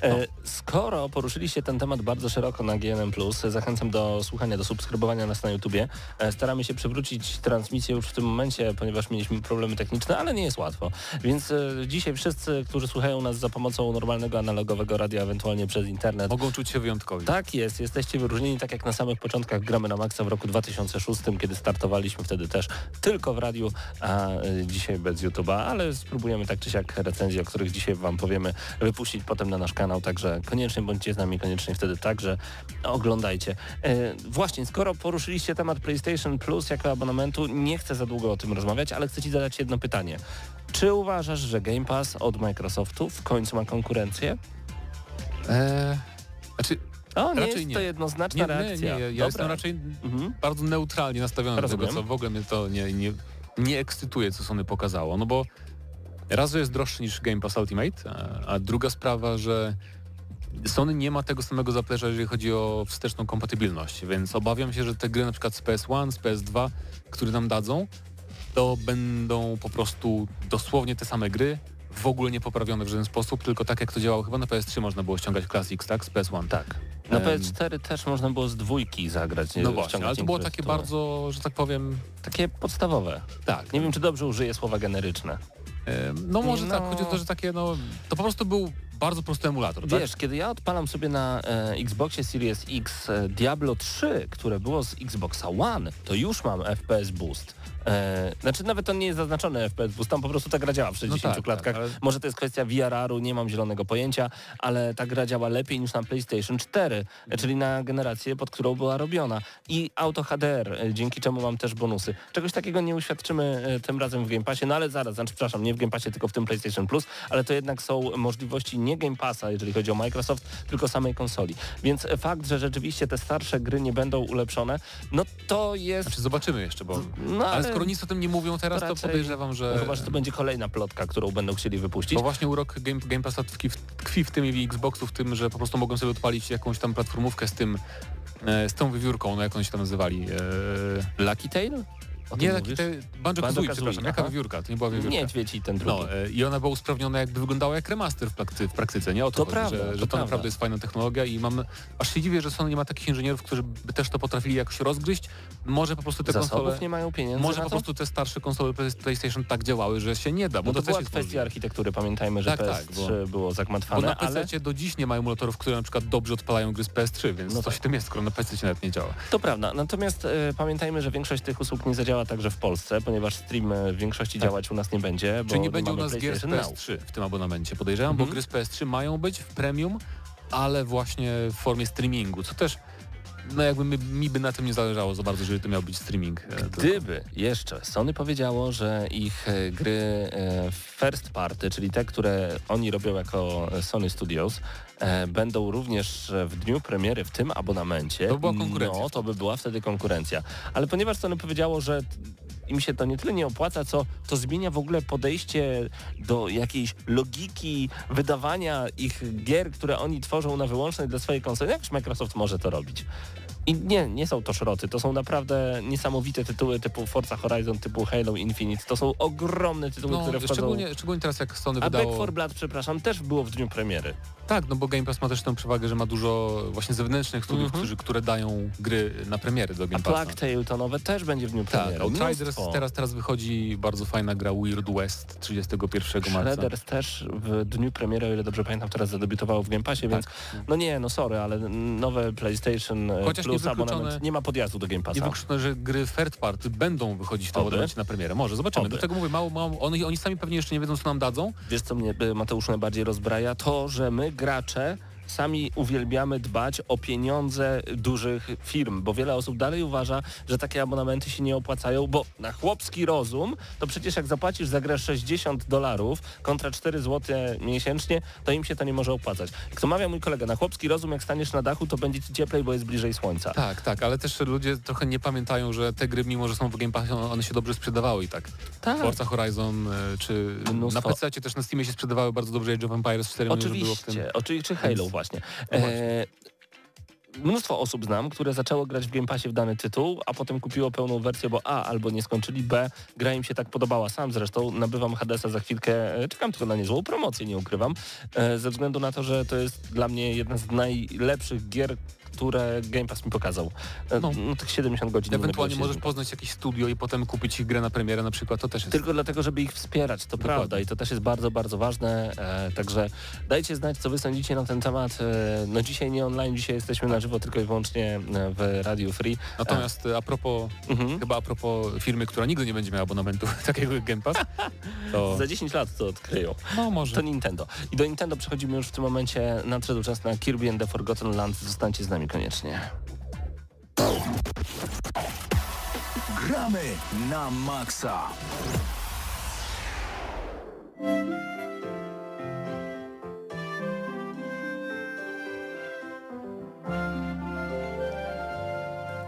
E, Skoro poruszyliście ten temat bardzo szeroko na GNM+, zachęcam do słuchania, do subskrybowania nas na YouTubie. E, Staramy się przywrócić transmisję już w tym momencie, ponieważ mieliśmy problemy techniczne, ale nie jest łatwo. Więc dzisiaj wszyscy, którzy słuchają nas za pomocą normalnego analogowego radia, ewentualnie przez internet, mogą czuć się wyjątkowi. tak jest, jesteście wyróżnieni tak jak na samych początkach gramy na maksa w roku 2006, kiedy startowaliśmy wtedy też tylko w radiu, a y, dzisiaj bez YouTube'a, ale spróbujemy tak czy siak recenzje, o których dzisiaj Wam powiemy, wypuścić potem na nasz kanał, także koniecznie bądźcie z nami, koniecznie wtedy także oglądajcie. E, właśnie, skoro poruszyliście temat PlayStation Plus jako abonamentu, nie chcę za długo o tym rozmawiać, ale chcę Ci zadać jedno pytanie. Czy uważasz, że Game Pass od Microsoftu w końcu ma konkurencję? Eee, znaczy, O, nie Raczej jest nie. to jednoznaczna nie, nie, reakcja. nie, ja, ja Dobra. jestem raczej Mhm. bardzo neutralnie nastawiony do tego, Rozumiem. co w ogóle mnie to nie, nie, nie ekscytuje, co Sony pokazało. No bo raz, że jest droższy niż Game Pass Ultimate, a, a druga sprawa, że Sony nie ma tego samego zaplecza, jeżeli chodzi o wsteczną kompatybilność, więc obawiam się, że te gry na przykład z PS1, z PS2, które nam dadzą, to będą po prostu dosłownie te same gry, w ogóle nie poprawione w żaden sposób, tylko tak jak to działało chyba na PS3 można było ściągać Classics, tak? Z PS1. Tak. Na Em, PS4 też można było z dwójki zagrać. No właśnie, ale to było takie tytuły. bardzo, że tak powiem, Takie podstawowe. tak. Nie wiem, czy dobrze użyję słowa generyczne. No może No. tak, chodzi o to, że takie, no, to po prostu był bardzo prosty emulator, tak? Wiesz, kiedy ja odpalam sobie na e, Xboxie Series X e, Diablo 3, które było z Xboxa One, to już mam FPS Boost. E, znaczy nawet to nie jest zaznaczony FPS tam po prostu ta gra działa w 60 tak, klatkach. tak, ale- Może to jest kwestia VRR-u, nie mam zielonego pojęcia, ale ta gra działa lepiej niż na PlayStation 4, e, czyli na generację, pod którą była robiona. I Auto HDR, e, dzięki czemu mam też bonusy. Czegoś takiego nie uświadczymy e, tym razem w Game Passie, no ale zaraz, znaczy przepraszam, nie w Game Passie, tylko w tym PlayStation Plus, ale to jednak są możliwości nie Game Passa, jeżeli chodzi o Microsoft, tylko samej konsoli. Więc fakt, że rzeczywiście te starsze gry nie będą ulepszone, no to jest... Znaczy zobaczymy jeszcze, bo... No, Ale skoro nic o tym nie mówią teraz, to raczej- podejrzewam, że... No, chyba, że to będzie kolejna plotka, którą będą chcieli wypuścić. Bo właśnie urok Game, Game Passa tkwi w, tkwi w tym i w Xboxu, w tym, że po prostu mogą sobie odpalić jakąś tam platformówkę z tym, e, z tą wywiórką, no jak oni się tam nazywali. E, Lucky Tail? O nie, taki te, Banjo Kazooie, Banjo-Kazooie, przepraszam, jaka aha. wywiórka? To nie była wywiórka. Niedźwiedź i ten drugi. No e, i ona była usprawniona, jakby wyglądała jak remaster w, prakty, w praktyce, nie? O to, To chodzi, prawda, że, to że to prawda. naprawdę jest fajna technologia i mam, aż się dziwię, że Sony nie ma takich inżynierów, którzy by też to potrafili jakoś rozgryźć. Może po prostu te Zasobów konsole... nie mają pieniędzy Może na po to? prostu te starsze konsole Play- PlayStation tak działały, że się nie da, bo Bo to, też była kwestia możliwe. architektury. Pamiętajmy, że Tak, tak, PS3 bo- było Bo zagmatwane, na ale PC do dziś nie ma emulatorów, które na przykład dobrze odpalają gry z PS3, więc No coś tak. w tym jest, skoro na PC nawet nie działa. to prawda. Natomiast e, pamiętajmy, że większość tych usług nie zadziała zadziała także w Polsce, ponieważ stream e, w większości Tak. działać u nas nie będzie. Bo Czyli nie będzie u nas gier z PlayStation Now. PS3 w tym abonamencie, podejrzewam, bo Mhm. gry z PS3 mają być w premium, ale właśnie w formie streamingu, co też no jakby mi, mi by na tym nie zależało za bardzo, żeby to miał być streaming. e. Gdyby jeszcze Sony powiedziało, że ich e, gry first party, czyli te, które oni robią jako Sony Studios, będą również e, w dniu premiery w tym abonamencie, To by była konkurencja no to by była wtedy konkurencja. Ale ponieważ Sony powiedziało, że im się to nie tyle nie opłaca, co to zmienia w ogóle podejście do jakiejś logiki wydawania ich gier, które oni tworzą na wyłącznej dla swojej konsoli. Jakoś Microsoft może to robić. I nie, nie są to szroty, to są naprawdę niesamowite tytuły typu Forza Horizon, typu Halo Infinite. To są ogromne tytuły, No, które wchodzą... szczególnie, szczególnie teraz jak Sony A wydało... Back 4 Blood, przepraszam, też było w dniu premiery. Tak, no bo Game Pass ma też tę przewagę, że ma dużo właśnie zewnętrznych studiów, Mhm. którzy, które dają gry na premiery do A Game Passa. Plague Tale to nowe też będzie w dniu Tak, premiery. Outriders Mnóstwo. teraz, teraz wychodzi bardzo fajna gra Weird West 31 marca. Shredders też w dniu premiery, o ile dobrze pamiętam, teraz zadebiutowało w Game Passie, więc no nie, no sorry, ale nowe PlayStation e, Chociaż Plus niewykluczone- abonament nie ma podjazdu do Game Nie Passa. wykluczone, że gry third party będą wychodzić w abonamencie na premierę. Może, zobaczymy. Oby. Do tego mówię, mało, mało, oni, oni sami pewnie jeszcze nie wiedzą, co nam dadzą. Wiesz, co mnie e, Mateusz najbardziej rozbraja? To, że my gracze sami uwielbiamy dbać o pieniądze dużych firm, bo wiele osób dalej uważa, że takie abonamenty się nie opłacają, bo na chłopski rozum to przecież jak zapłacisz za grę 60 dolarów kontra 4 zł miesięcznie, to im się to nie może opłacać. Jak to mawia mój kolega, na chłopski rozum jak staniesz na dachu, to będzie ci cieplej, bo jest bliżej słońca. Tak, tak, ale też ludzie trochę nie pamiętają, że te gry, mimo że są w Game Passie, one się dobrze sprzedawały i tak. Tak. Forza Horizon, e, czy Mnóstwo. na PC też na Steamie się sprzedawały bardzo dobrze Age of Empires 4 mimo że było w tym. Oczywiście, oczywiście, czy Halo właśnie. No właśnie. E, mnóstwo osób znam, które zaczęło grać w Game Passie w dany tytuł, a potem kupiło pełną wersję, bo A, albo nie skończyli, B, gra im się tak podobała. Sam zresztą nabywam Hadesa za chwilkę, e, czekam tylko na niezłą promocję, nie ukrywam, e, ze względu na to, że to jest dla mnie jedna z najlepszych gier, które Game Pass mi pokazał. E, No. no. tych 70 godzin. nie Ewentualnie możesz poznać jakieś studio i potem kupić ich grę na premierę na przykład, to też jest... tylko dlatego, żeby ich wspierać, to Dokładnie. prawda i to też jest bardzo, bardzo ważne, e, także dajcie znać, co wy sądzicie na ten temat. E, no dzisiaj nie online, dzisiaj jesteśmy na żywo tylko i wyłącznie e, w Radio Free. Natomiast e, a propos, Mhm. chyba a propos firmy, która nigdy nie będzie miała abonamentu takiego jak Game Pass, to Za 10 lat to odkryją. no może. To Nintendo. I do Nintendo przechodzimy już w tym momencie. Nadszedł czas na Kirby and the Forgotten Land. Zostańcie z nami koniecznie. Gramy na maksa.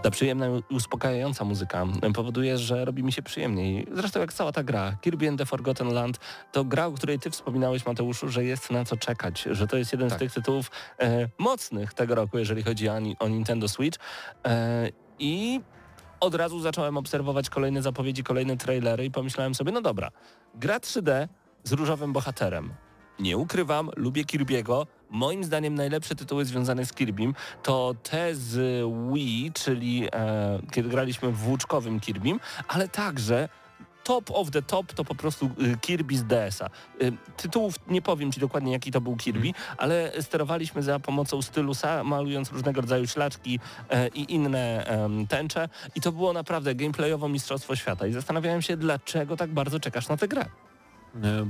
Ta przyjemna i uspokajająca muzyka powoduje, że robi mi się przyjemniej. Zresztą jak cała ta gra. Kirby and the Forgotten Land to gra, o której ty wspominałeś Mateuszu, że jest na co czekać, że to jest jeden Tak. z tych tytułów e, mocnych tego roku, jeżeli chodzi o, o Nintendo Switch. E, I od razu zacząłem obserwować kolejne zapowiedzi, kolejne trailery i pomyślałem sobie, no dobra, gra 3D z różowym bohaterem. Nie ukrywam, lubię Kirby'ego. Moim zdaniem najlepsze tytuły związane z Kirbym to te z Wii, czyli e, kiedy graliśmy w włóczkowym Kirbym, ale także top of the top to po prostu y, Kirby z DS-a. Y, tytułów nie powiem Ci dokładnie jaki to był Kirby, ale sterowaliśmy za pomocą stylusa, malując różnego rodzaju szlaczki e, i inne tęcze i to było naprawdę gameplayowo mistrzostwo świata i zastanawiałem się, dlaczego tak bardzo czekasz na tę grę. E,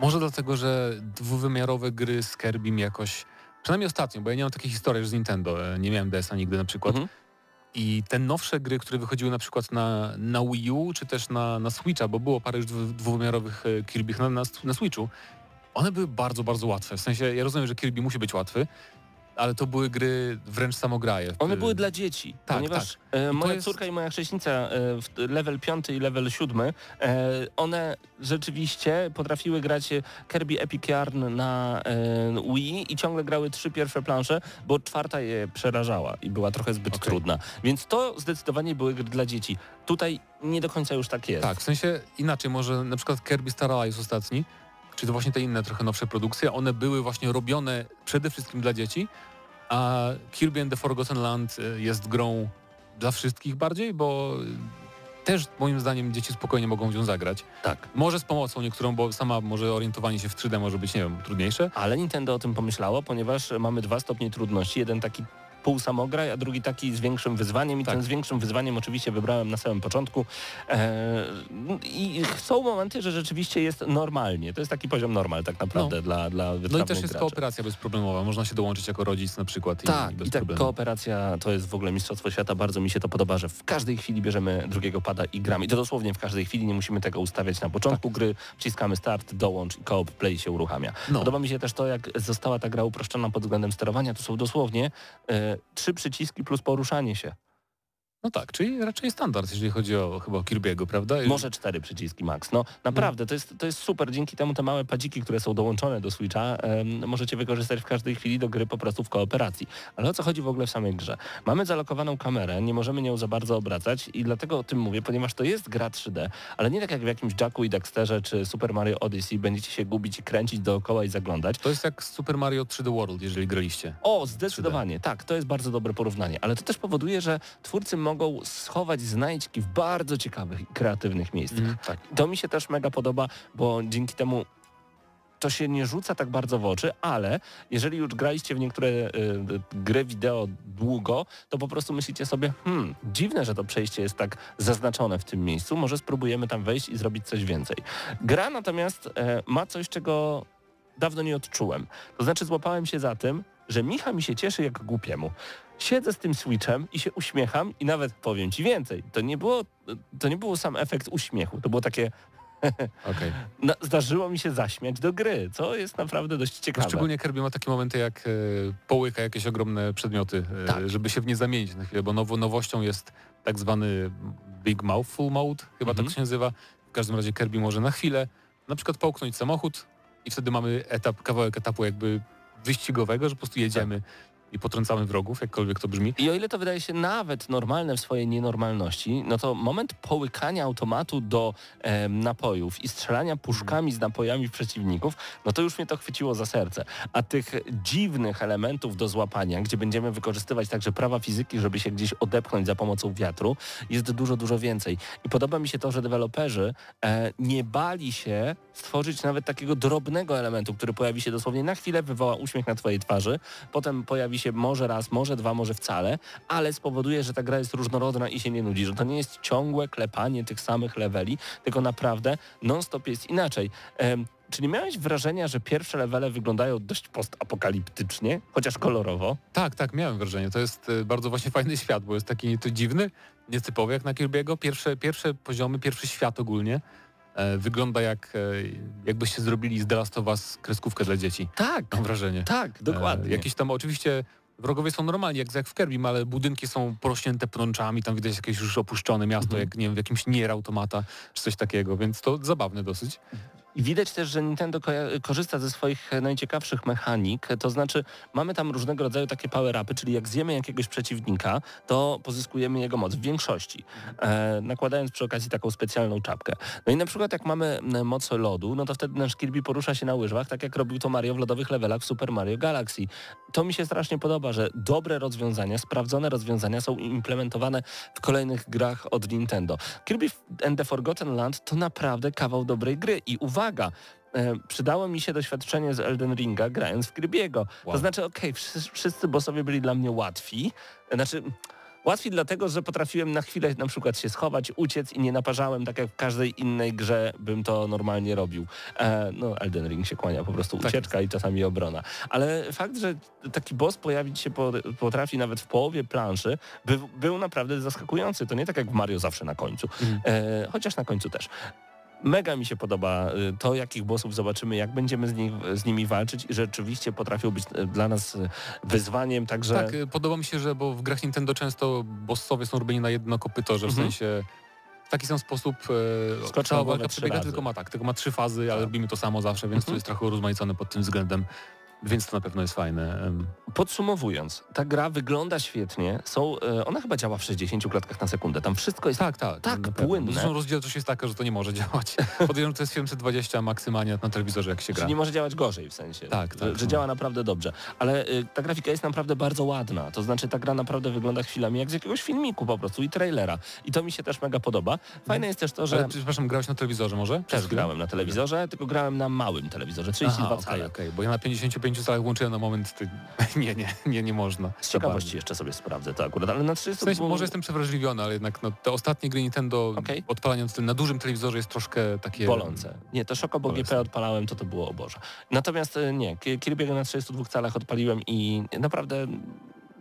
Może dlatego, że dwuwymiarowe gry z Kirbym jakoś, przynajmniej ostatnio, bo ja nie mam takiej historii już z Nintendo, e, nie miałem DS-a nigdy na przykład. Mhm. I te nowsze gry, które wychodziły na przykład na, na Wii U, czy też na, na Switcha, bo było parę już dwu- dwuwymiarowych e, Kirby'ch na, na, na Switchu, one były bardzo, bardzo łatwe. W sensie, ja rozumiem, że Kirby musi być łatwy, ale to były gry wręcz samograje. One były dla dzieci, tak, ponieważ e, moja jest- córka i moja chrześnica e, w level 5 i level 7, e, one rzeczywiście potrafiły grać Kirby Epic Yarn na e, Wii i ciągle grały trzy pierwsze plansze, bo czwarta je przerażała i była trochę zbyt Okej. trudna. Więc to zdecydowanie były gry dla dzieci. Tutaj nie do końca już tak jest. Tak, w sensie inaczej, może na przykład Kirby Star Allies ostatni, czy to właśnie te inne trochę nowsze produkcje, one były właśnie robione przede wszystkim dla dzieci, a Kirby and the Forgotten Land y, jest grą dla wszystkich bardziej, bo y, też moim zdaniem dzieci spokojnie mogą w nią zagrać. tak. Może z pomocą niektórą, bo sama może orientowanie się w 3D może być, nie wiem, trudniejsze. Ale Nintendo o tym pomyślało, ponieważ mamy dwa stopnie trudności. Jeden taki pół samograj, a drugi taki z większym wyzwaniem i Tak. ten z większym wyzwaniem oczywiście wybrałem na samym początku. E, I są momenty, że rzeczywiście jest normalnie. To jest taki poziom normal tak naprawdę dla, dla No i też jest graczy. kooperacja bezproblemowa. Można się dołączyć jako rodzic na przykład. Tak, i bez i tak problemu. kooperacja to jest w ogóle Mistrzostwo Świata. Bardzo mi się to podoba, że w każdej chwili bierzemy drugiego pada i gramy. I to dosłownie w każdej chwili, nie musimy tego ustawiać na początku gry. Wciskamy start, dołącz i koop play się uruchamia. No. Podoba mi się też to, jak została ta gra uproszczona pod względem sterowania. To są dosłownie e, trzy przyciski plus poruszanie się. No tak, czyli raczej standard, jeżeli chodzi o chyba o Kirby'ego, prawda? Może cztery przyciski max. No naprawdę, to jest, to jest super. Dzięki temu te małe padziki, które są dołączone do Switcha, em, możecie wykorzystać w każdej chwili do gry po prostu w kooperacji. Ale o co chodzi w ogóle w samej grze? Mamy zalokowaną kamerę, nie możemy nią za bardzo obracać i dlatego o tym mówię, ponieważ to jest gra 3D, ale nie tak jak w jakimś Jacku i Dexterze czy Super Mario Odyssey będziecie się gubić i kręcić dookoła i zaglądać. To jest jak Super Mario 3D World, jeżeli graliście. O, zdecydowanie, tak, to jest bardzo dobre porównanie, ale to też powoduje, że twórcy mogą schować znajdźki w bardzo ciekawych i kreatywnych miejscach. tak. To mi się też mega podoba, bo dzięki temu to się nie rzuca tak bardzo w oczy, ale jeżeli już graliście w niektóre y, y, gry wideo długo, to po prostu myślicie sobie, hmm, dziwne, że to przejście jest tak zaznaczone w tym miejscu, może spróbujemy tam wejść i zrobić coś więcej. Gra natomiast e, ma coś, czego dawno nie odczułem. To znaczy złapałem się za tym, że Micha mi się cieszy jak głupiemu. Siedzę z tym Switchem i się uśmiecham i nawet powiem ci więcej. To nie było, to nie był sam efekt uśmiechu, to było takie Okej. no, zdarzyło mi się zaśmiać do gry, co jest naprawdę dość ciekawe. Szczególnie Kirby ma takie momenty, jak e, połyka jakieś ogromne przedmioty, e, Tak. żeby się w nie zamienić na chwilę, bo now, nowością jest tak zwany Big Mouthful Mode, chyba Mhm. tak się nazywa. W każdym razie Kirby może na chwilę na przykład połknąć samochód i wtedy mamy etap, kawałek etapu jakby wyścigowego, że po prostu jedziemy i potrącamy wrogów, jakkolwiek to brzmi. I o ile to wydaje się nawet normalne w swojej nienormalności, no to moment połykania automatu do em, napojów i strzelania puszkami z napojami w przeciwników, no to już mnie to chwyciło za serce. A tych dziwnych elementów do złapania, gdzie będziemy wykorzystywać także prawa fizyki, żeby się gdzieś odepchnąć za pomocą wiatru, jest dużo, dużo więcej. I podoba mi się to, że deweloperzy e, nie bali się stworzyć nawet takiego drobnego elementu, który pojawi się dosłownie na chwilę, wywoła uśmiech na twojej twarzy, potem pojawi się może raz, może dwa, może wcale, ale spowoduje, że ta gra jest różnorodna i się nie nudzi, że to nie jest ciągłe klepanie tych samych leveli, tylko naprawdę non-stop jest inaczej. Czy nie miałeś wrażenia, że pierwsze levele wyglądają dość postapokaliptycznie, chociaż kolorowo? Tak, tak, miałem wrażenie. To jest e, bardzo właśnie fajny świat, bo jest taki to dziwny, nietypowy jak na Kirby'ego. Pierwsze, pierwsze poziomy, pierwszy świat ogólnie wygląda jak e, jakbyście zrobili z The Last of Us kreskówkę dla dzieci. Tak, Mam wrażenie. tak, dokładnie. E, jakieś tam oczywiście wrogowie są normalni, jak, jak w Kirby, ale budynki są porośnięte pnączami, tam widać jakieś już opuszczone miasto, Mhm. jak nie wiem, w jakimś nier automata, czy coś takiego, więc to zabawne dosyć. I widać też, że Nintendo korzysta ze swoich e, najciekawszych mechanik, to znaczy mamy tam różnego rodzaju takie power-upy, czyli jak zjemy jakiegoś przeciwnika, to pozyskujemy jego moc w większości, e, nakładając przy okazji taką specjalną czapkę. No i na przykład jak mamy moc lodu, no to wtedy nasz Kirby porusza się na łyżwach, tak jak robił to Mario w lodowych levelach w Super Mario Galaxy. To mi się strasznie podoba, że dobre rozwiązania, sprawdzone rozwiązania są implementowane w kolejnych grach od Nintendo. Kirby and the Forgotten Land to naprawdę kawał dobrej gry i uwaga, e, przydało mi się doświadczenie z Elden Ringa grając w. To Wow. znaczy, okej, wszyscy, wszyscy bossowie byli dla mnie łatwi, znaczy... Łatwiej dlatego, że potrafiłem na chwilę na przykład się schować, uciec i nie naparzałem tak jak w każdej innej grze bym to normalnie robił. E, no Elden Ring się kłania, po prostu Tak ucieczka i czasami obrona. Ale fakt, że taki boss pojawić się po, potrafi nawet w połowie planszy, by, był naprawdę zaskakujący. To nie tak jak w Mario zawsze na końcu. Mhm. E, chociaż na końcu też. Mega mi się podoba y, to, jakich bossów zobaczymy, jak będziemy z, nich, z nimi walczyć i rzeczywiście potrafią być y, dla nas y, wyzwaniem, także... Tak, podoba mi się, że bo w grach Nintendo często bossowie są robieni na jedno kopyto, że w Mhm. sensie w taki sam sposób e, cała walka przebiega, tylko ma tak, tylko ma trzy fazy, ale robimy to samo zawsze, więc to Mhm. jest trochę urozmaicone pod tym względem, więc to na pewno jest fajne. Podsumowując, ta gra wygląda świetnie, są, e, ona chyba działa w 60 klatkach na sekundę, tam wszystko jest Tak, tak. tak płynne. Zresztą rozdzielczość jest taka, że to nie może działać. Podejrzewam, że to jest 720 maksymalnie na telewizorze, jak się gra. Czyli nie może działać gorzej w sensie, Tak, że, tak, że no. działa naprawdę dobrze. Ale y, ta grafika jest naprawdę bardzo ładna. To znaczy ta gra naprawdę wygląda chwilami jak z jakiegoś filmiku po prostu i trailera. I to mi się też mega podoba. Fajne jest też to, że Ale, przepraszam, grałeś na telewizorze może? też grałem na telewizorze, tylko grałem na małym telewizorze, 32 Aha, cale. okej, bo ja na 55 25 calach włączyłem na moment, to nie, nie, nie, nie można. Z ciekawości jeszcze sobie sprawdzę to akurat, ale na W 30 sensie, może jestem przewrażliwiony, ale jednak no, te ostatnie gry Nintendo Okej. odpalanie na dużym telewizorze jest troszkę takie... Bolące. Nie, to Szokobo. GP odpalałem, to to było o Boże. Natomiast e, nie, Ki- Kirby'ego na 32 calach odpaliłem i naprawdę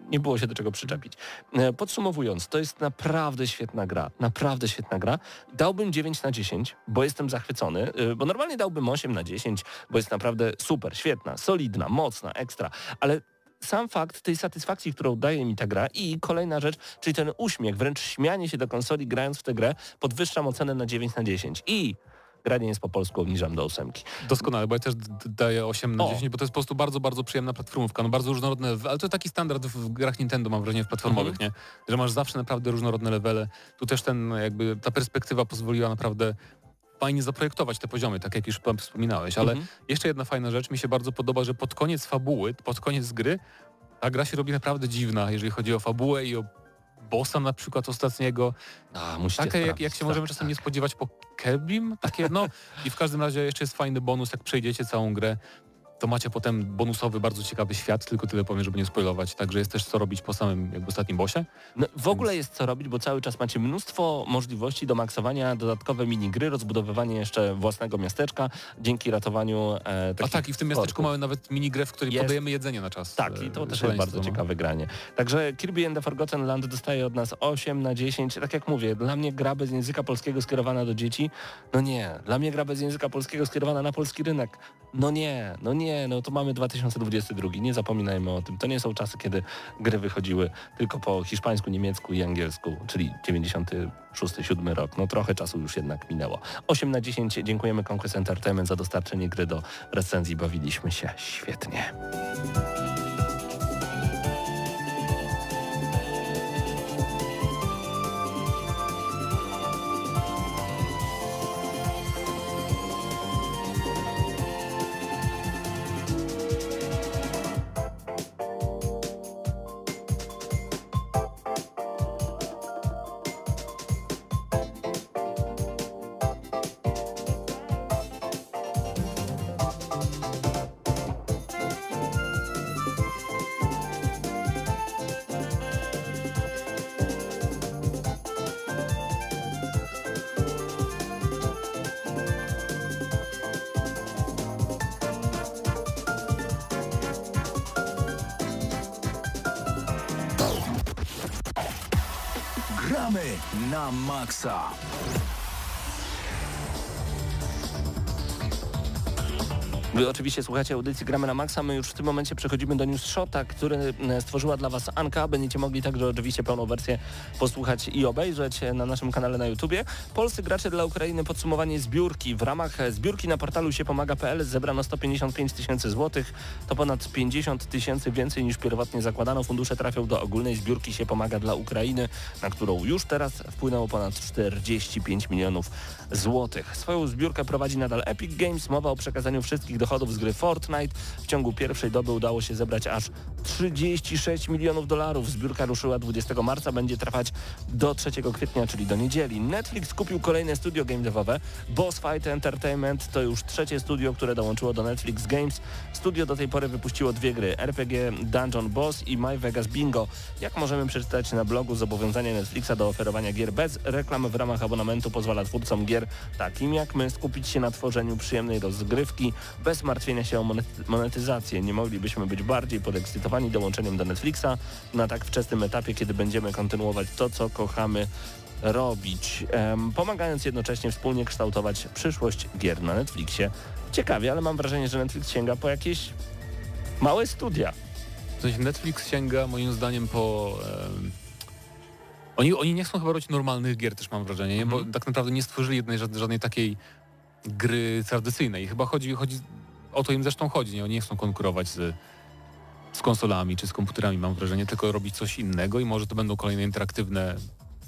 nie było się do czego przyczepić. E, Podsumowując, to jest naprawdę świetna gra. Naprawdę świetna gra. Dałbym 9 na 10, bo jestem zachwycony, e, bo normalnie dałbym 8 na 10, bo jest naprawdę super, świetna, solidna, mocna, ekstra, ale sam fakt tej satysfakcji, którą daje mi ta gra i kolejna rzecz, czyli ten uśmiech, wręcz śmianie się do konsoli grając w tę grę, podwyższam ocenę na 9 na 10. I gra nie jest po polsku, obniżam do ósemki. Doskonale, bo ja też daję 8 na O. 10, bo to jest po prostu bardzo, bardzo przyjemna platformówka, no bardzo różnorodne, ale to taki standard w grach Nintendo mam wrażenie w platformowych, Mhm. nie? Że masz zawsze naprawdę różnorodne levele. Tu też ten jakby ta perspektywa pozwoliła naprawdę fajnie zaprojektować te poziomy, tak jak już wspominałeś, ale Mhm. jeszcze jedna fajna rzecz, mi się bardzo podoba, że pod koniec fabuły, pod koniec gry, ta gra się robi naprawdę dziwna, jeżeli chodzi o fabułę i o bossa na przykład ostatniego. A, musicie Takie jak, jak się tak, możemy czasem tak. nie spodziewać po Kerbim, takie no i w każdym razie jeszcze jest fajny bonus, jak przejdziecie całą grę, to macie potem bonusowy, bardzo ciekawy świat, tylko tyle powiem, żeby nie spoilować, także jest też co robić po samym jakby ostatnim bossie. No, w ogóle jest co robić, bo cały czas macie mnóstwo możliwości do maksowania, dodatkowe minigry, rozbudowywanie jeszcze własnego miasteczka dzięki ratowaniu e, A tak, i w tym miasteczku stworków. mamy nawet minigrę, w której Jest. podajemy jedzenie na czas. Tak, e, i to też jest bardzo no. ciekawe granie. Także Kirby and the Forgotten Land dostaje od nas 8 na 10. Tak jak mówię, dla mnie gra bez języka polskiego skierowana do dzieci, no nie. Dla mnie gra bez języka polskiego skierowana na polski rynek, no nie, no nie, no to mamy 2022, nie zapominajmy o tym. To nie są czasy, kiedy gry wychodziły tylko po hiszpańsku, niemiecku i angielsku, czyli 96-7 rok. No trochę czasu już jednak minęło. 8 na 10. Dziękujemy Conquest Entertainment za dostarczenie gry do recenzji. Bawiliśmy się świetnie. Gramy na Wy oczywiście słuchacie audycji Gramy na Maxa. My już w tym momencie przechodzimy do News Shota, który e, stworzyła dla Was Anka. Będziecie mogli także oczywiście pełną wersję posłuchać i obejrzeć e, na naszym kanale na YouTubie. Polscy gracze dla Ukrainy podsumowanie zbiórki. W ramach e, zbiórki na portalu siepomaga.pl zebrano 155 tysięcy złotych. To ponad 50 tysięcy więcej niż pierwotnie zakładano. Fundusze trafią do ogólnej zbiórki się pomaga dla Ukrainy, na którą już teraz wpłynęło ponad 45 milionów złotych. Swoją zbiórkę prowadzi nadal Epic Games. Mowa o przekazaniu wszystkich dochodów z gry Fortnite. W ciągu pierwszej doby udało się zebrać aż 36 milionów dolarów. Zbiórka ruszyła 20 marca, będzie trwać do 3 kwietnia, czyli do niedzieli. Netflix kupił kolejne studio game devowe. Boss Fight Entertainment to już trzecie studio, które dołączyło do Netflix Games. Studio do tej pory wypuściło dwie gry, RPG Dungeon Boss i My Vegas Bingo. Jak możemy przeczytać na blogu, zobowiązanie Netflixa do oferowania gier bez reklam w ramach abonamentu pozwala twórcom gier takim jak my skupić się na tworzeniu przyjemnej rozgrywki bez martwienia się o monet- monetyzację. Nie moglibyśmy być bardziej podekscytowani dołączeniem do Netflixa na tak wczesnym etapie, kiedy będziemy kontynuować to, co kochamy robić, pomagając jednocześnie wspólnie kształtować przyszłość gier na Netflixie. Ciekawie, ale mam wrażenie, że Netflix sięga po jakieś małe studia. W sensie Netflix sięga moim zdaniem po... em, Oni, oni nie chcą chyba robić normalnych gier też mam wrażenie, nie? bo tak naprawdę nie stworzyli jednej żadnej, żadnej takiej gry tradycyjnej. Chyba chodzi, chodzi o to im zresztą chodzi, nie? Oni nie chcą konkurować z, z konsolami czy z komputerami mam wrażenie, tylko robić coś innego i może to będą kolejne interaktywne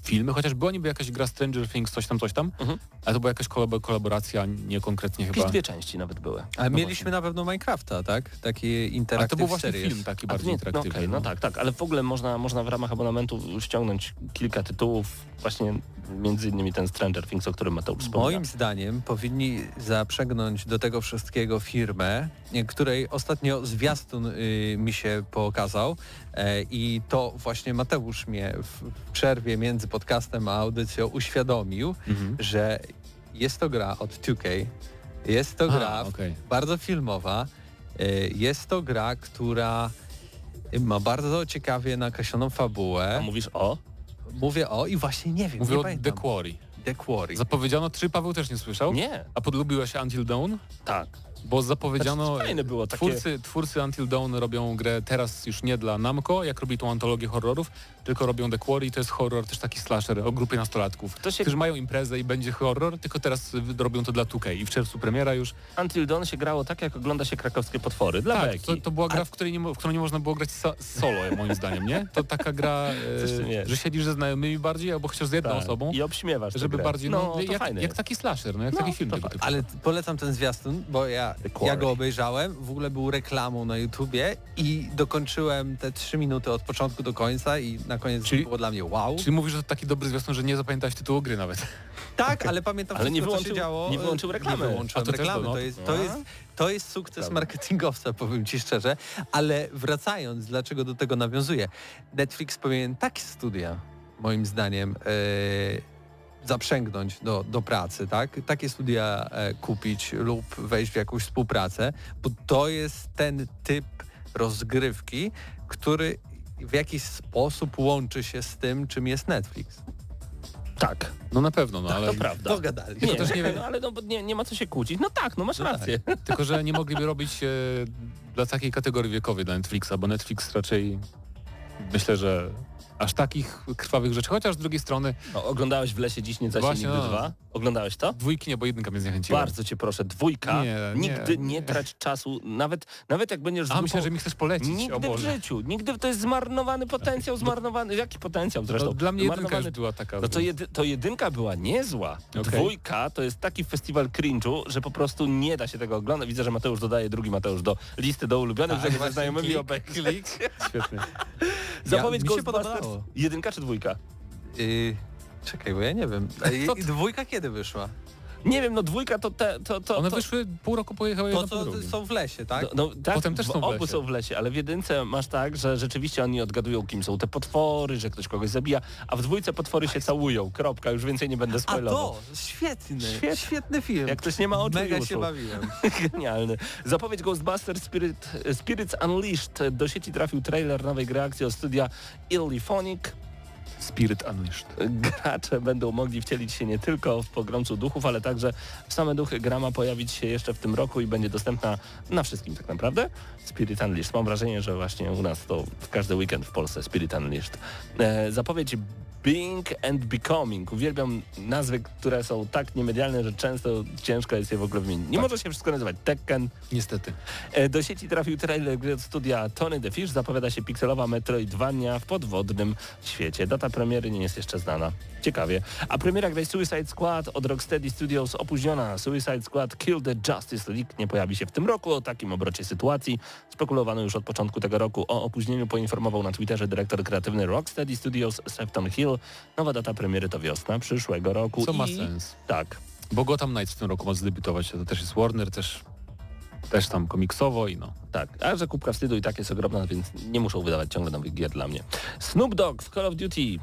filmy, chociaż była niby jakaś gra Stranger Things, coś tam, coś tam, Mhm. ale to była jakaś kolab- kolaboracja, nie konkretnie Jakieś chyba. dwie części nawet były. Ale No mieliśmy na pewno Minecrafta, tak? Taki Ale interaktyw to był właśnie series. film taki bardziej nie, no, interaktywny. okej, no tak, tak, ale w ogóle można, można w ramach abonamentu ściągnąć kilka tytułów, właśnie między innymi ten Stranger Things, o którym Mateusz wspomniał. Moim zdaniem powinni zaprzegnąć do tego wszystkiego firmę, y, której ostatnio zwiastun y, mi się pokazał e, i to właśnie Mateusz mnie w w przerwie między podcastem a audycją uświadomił, Mhm. że jest to gra od 2K, jest to A, gra okej. bardzo filmowa, y, jest to gra, która ma bardzo ciekawie nakreśloną A fabułę. mówisz o? Mówię o i właśnie nie wiem, Mówię nie o pamiętam. The Quarry. The Quarry. Zapowiedziano trzy, Paweł też nie słyszał? Nie, A podlubiłeś Until Dawn? tak. Bo zapowiedziano... Znaczy, fajne było takie... Twórcy, twórcy Until Dawn robią grę teraz już nie dla Namco, jak robi tą antologię horrorów, tylko robią The Quarry i to jest horror też taki slasher o grupie nastolatków, To się- którzy mają imprezę i będzie horror, tylko teraz robią to dla 2K i w czerwcu premiera już. Until Dawn się grało tak, jak ogląda się krakowskie potwory, dla tak, beki. to, to była gra, w, której nie, w którą nie można było grać so, solo, moim zdaniem, nie? To taka gra, e, że siedzisz ze znajomymi bardziej, albo chociaż z jedną Tak. osobą, I obśmiewasz żeby grę. bardziej, no, no, to jak, fajne jak taki slasher, no jak No, taki film tego typu. Ale polecam ten zwiastun, bo ja, ja go obejrzałem, w ogóle był reklamą na YouTubie i dokończyłem te trzy minuty od początku do końca i na koniec Czyli- było dla mnie wow. Czyli mówisz, że to taki dobry zwiastun, że nie zapamiętałeś tytułu gry nawet. Tak, ale pamiętam Ale nie wszystko, co wyłączył- się działo. nie wyłączył reklamy. Nie wyłączyłem to reklamy. to, no. To jest, to, jest, to jest sukces Prawda. marketingowca, powiem Ci szczerze. Ale wracając, dlaczego do tego nawiązuję. Netflix powinien takie studia, moim zdaniem, e, zaprzęgnąć do, do pracy, tak? Takie studia e, kupić lub wejść w jakąś współpracę, bo to jest ten typ rozgrywki, który w jakiś sposób łączy się z tym, czym jest Netflix. Tak, No na pewno, no ale... to prawda. Dogadali. Nie, też nie wiem- no, ale no, bo nie, nie ma co się kłócić. No tak, no masz rację. Tylko, że nie mogliby robić e, dla takiej kategorii wiekowej dla Netflixa, bo Netflix raczej myślę, że aż takich krwawych rzeczy, chociaż z drugiej strony No, oglądałeś w lesie dziś nie zaś nigdy no. dwa? Oglądałeś to? dwójki nie, bo jedynka mnie zniechęciła. Bardzo cię proszę, dwójka. Nie, nigdy nie, nie. trać czasu, nawet, nawet jak będziesz A grupą, myślę, że mi chcesz polecić, Nigdy w życiu, nigdy to jest zmarnowany potencjał, zmarnowany, jaki potencjał zresztą? No, dla mnie jedynka już była taka... No to, jedy, to jedynka była niezła. Okej. Dwójka to jest taki festiwal cringe'u, że po prostu nie da się tego oglądać. Widzę, że Mateusz dodaje drugi Mateusz do listy do ulubionych, Tak, żeby ze znajomymi klik, obejrzeć. Świetnie. Zapowiedź mi się podobało. Jedynka czy dwójka? Yy, czekaj, bo ja nie wiem. Ty- dwójka kiedy wyszła? Nie wiem, no dwójka to te, to, to, One to, wyszły pół roku pojechały To co są w lesie, tak? No, no, tak, Potem też są w obu lesie. są w lesie, ale w jedynce masz tak, że rzeczywiście oni odgadują, kim są te potwory, że ktoś kogoś zabija, a w dwójce potwory się całują. Kropka, już więcej nie będę A spoilował. to, świetny, Świetny. świetny film. Jak ktoś nie ma oczu Mega się bawiłem. Genialny. Zapowiedź Ghostbusters Spirit, Spirits Unleashed. Do sieci trafił trailer nowej gry akcji od studia Illiphonic. Spirit Unleashed. Gracze będą mogli wcielić się nie tylko w pogromcu duchów, ale także w same duchy. Gra ma pojawić się jeszcze w tym roku i będzie dostępna na wszystkim tak naprawdę. Spirit Unleashed. Mam wrażenie, że właśnie u nas to w każdy weekend w Polsce Spirit Unleashed. E, zapowiedź Being and Becoming. Uwielbiam nazwy, które są tak niemedialne, że często ciężko jest je w ogóle wymienić. Nie Tak. może się wszystko nazywać Tekken, Niestety. E, Do sieci trafił trailer gry od studia Tony the Fish. Zapowiada się pikselowa Metroidvania w podwodnym świecie. Data premiery nie jest jeszcze znana. Ciekawie. A premiera gry Suicide Squad od Rocksteady Studios opóźniona. Suicide Squad Kill the Justice League nie pojawi się w tym roku. O takim obrocie sytuacji spekulowano już od początku tego roku. O opóźnieniu poinformował na Twitterze dyrektor kreatywny Rocksteady Studios Sefton Hill. Nowa data premiery to wiosna przyszłego roku. Co ma I... sens. Tak. Bo Gotham Knights w tym roku ma zdebiutować, to też jest Warner, też, też tam komiksowo i no. Tak, a że kubka wstydu i tak jest ogromna, więc nie muszą wydawać ciągle nowych gier dla mnie. Snoop Dogg w Call of Duty.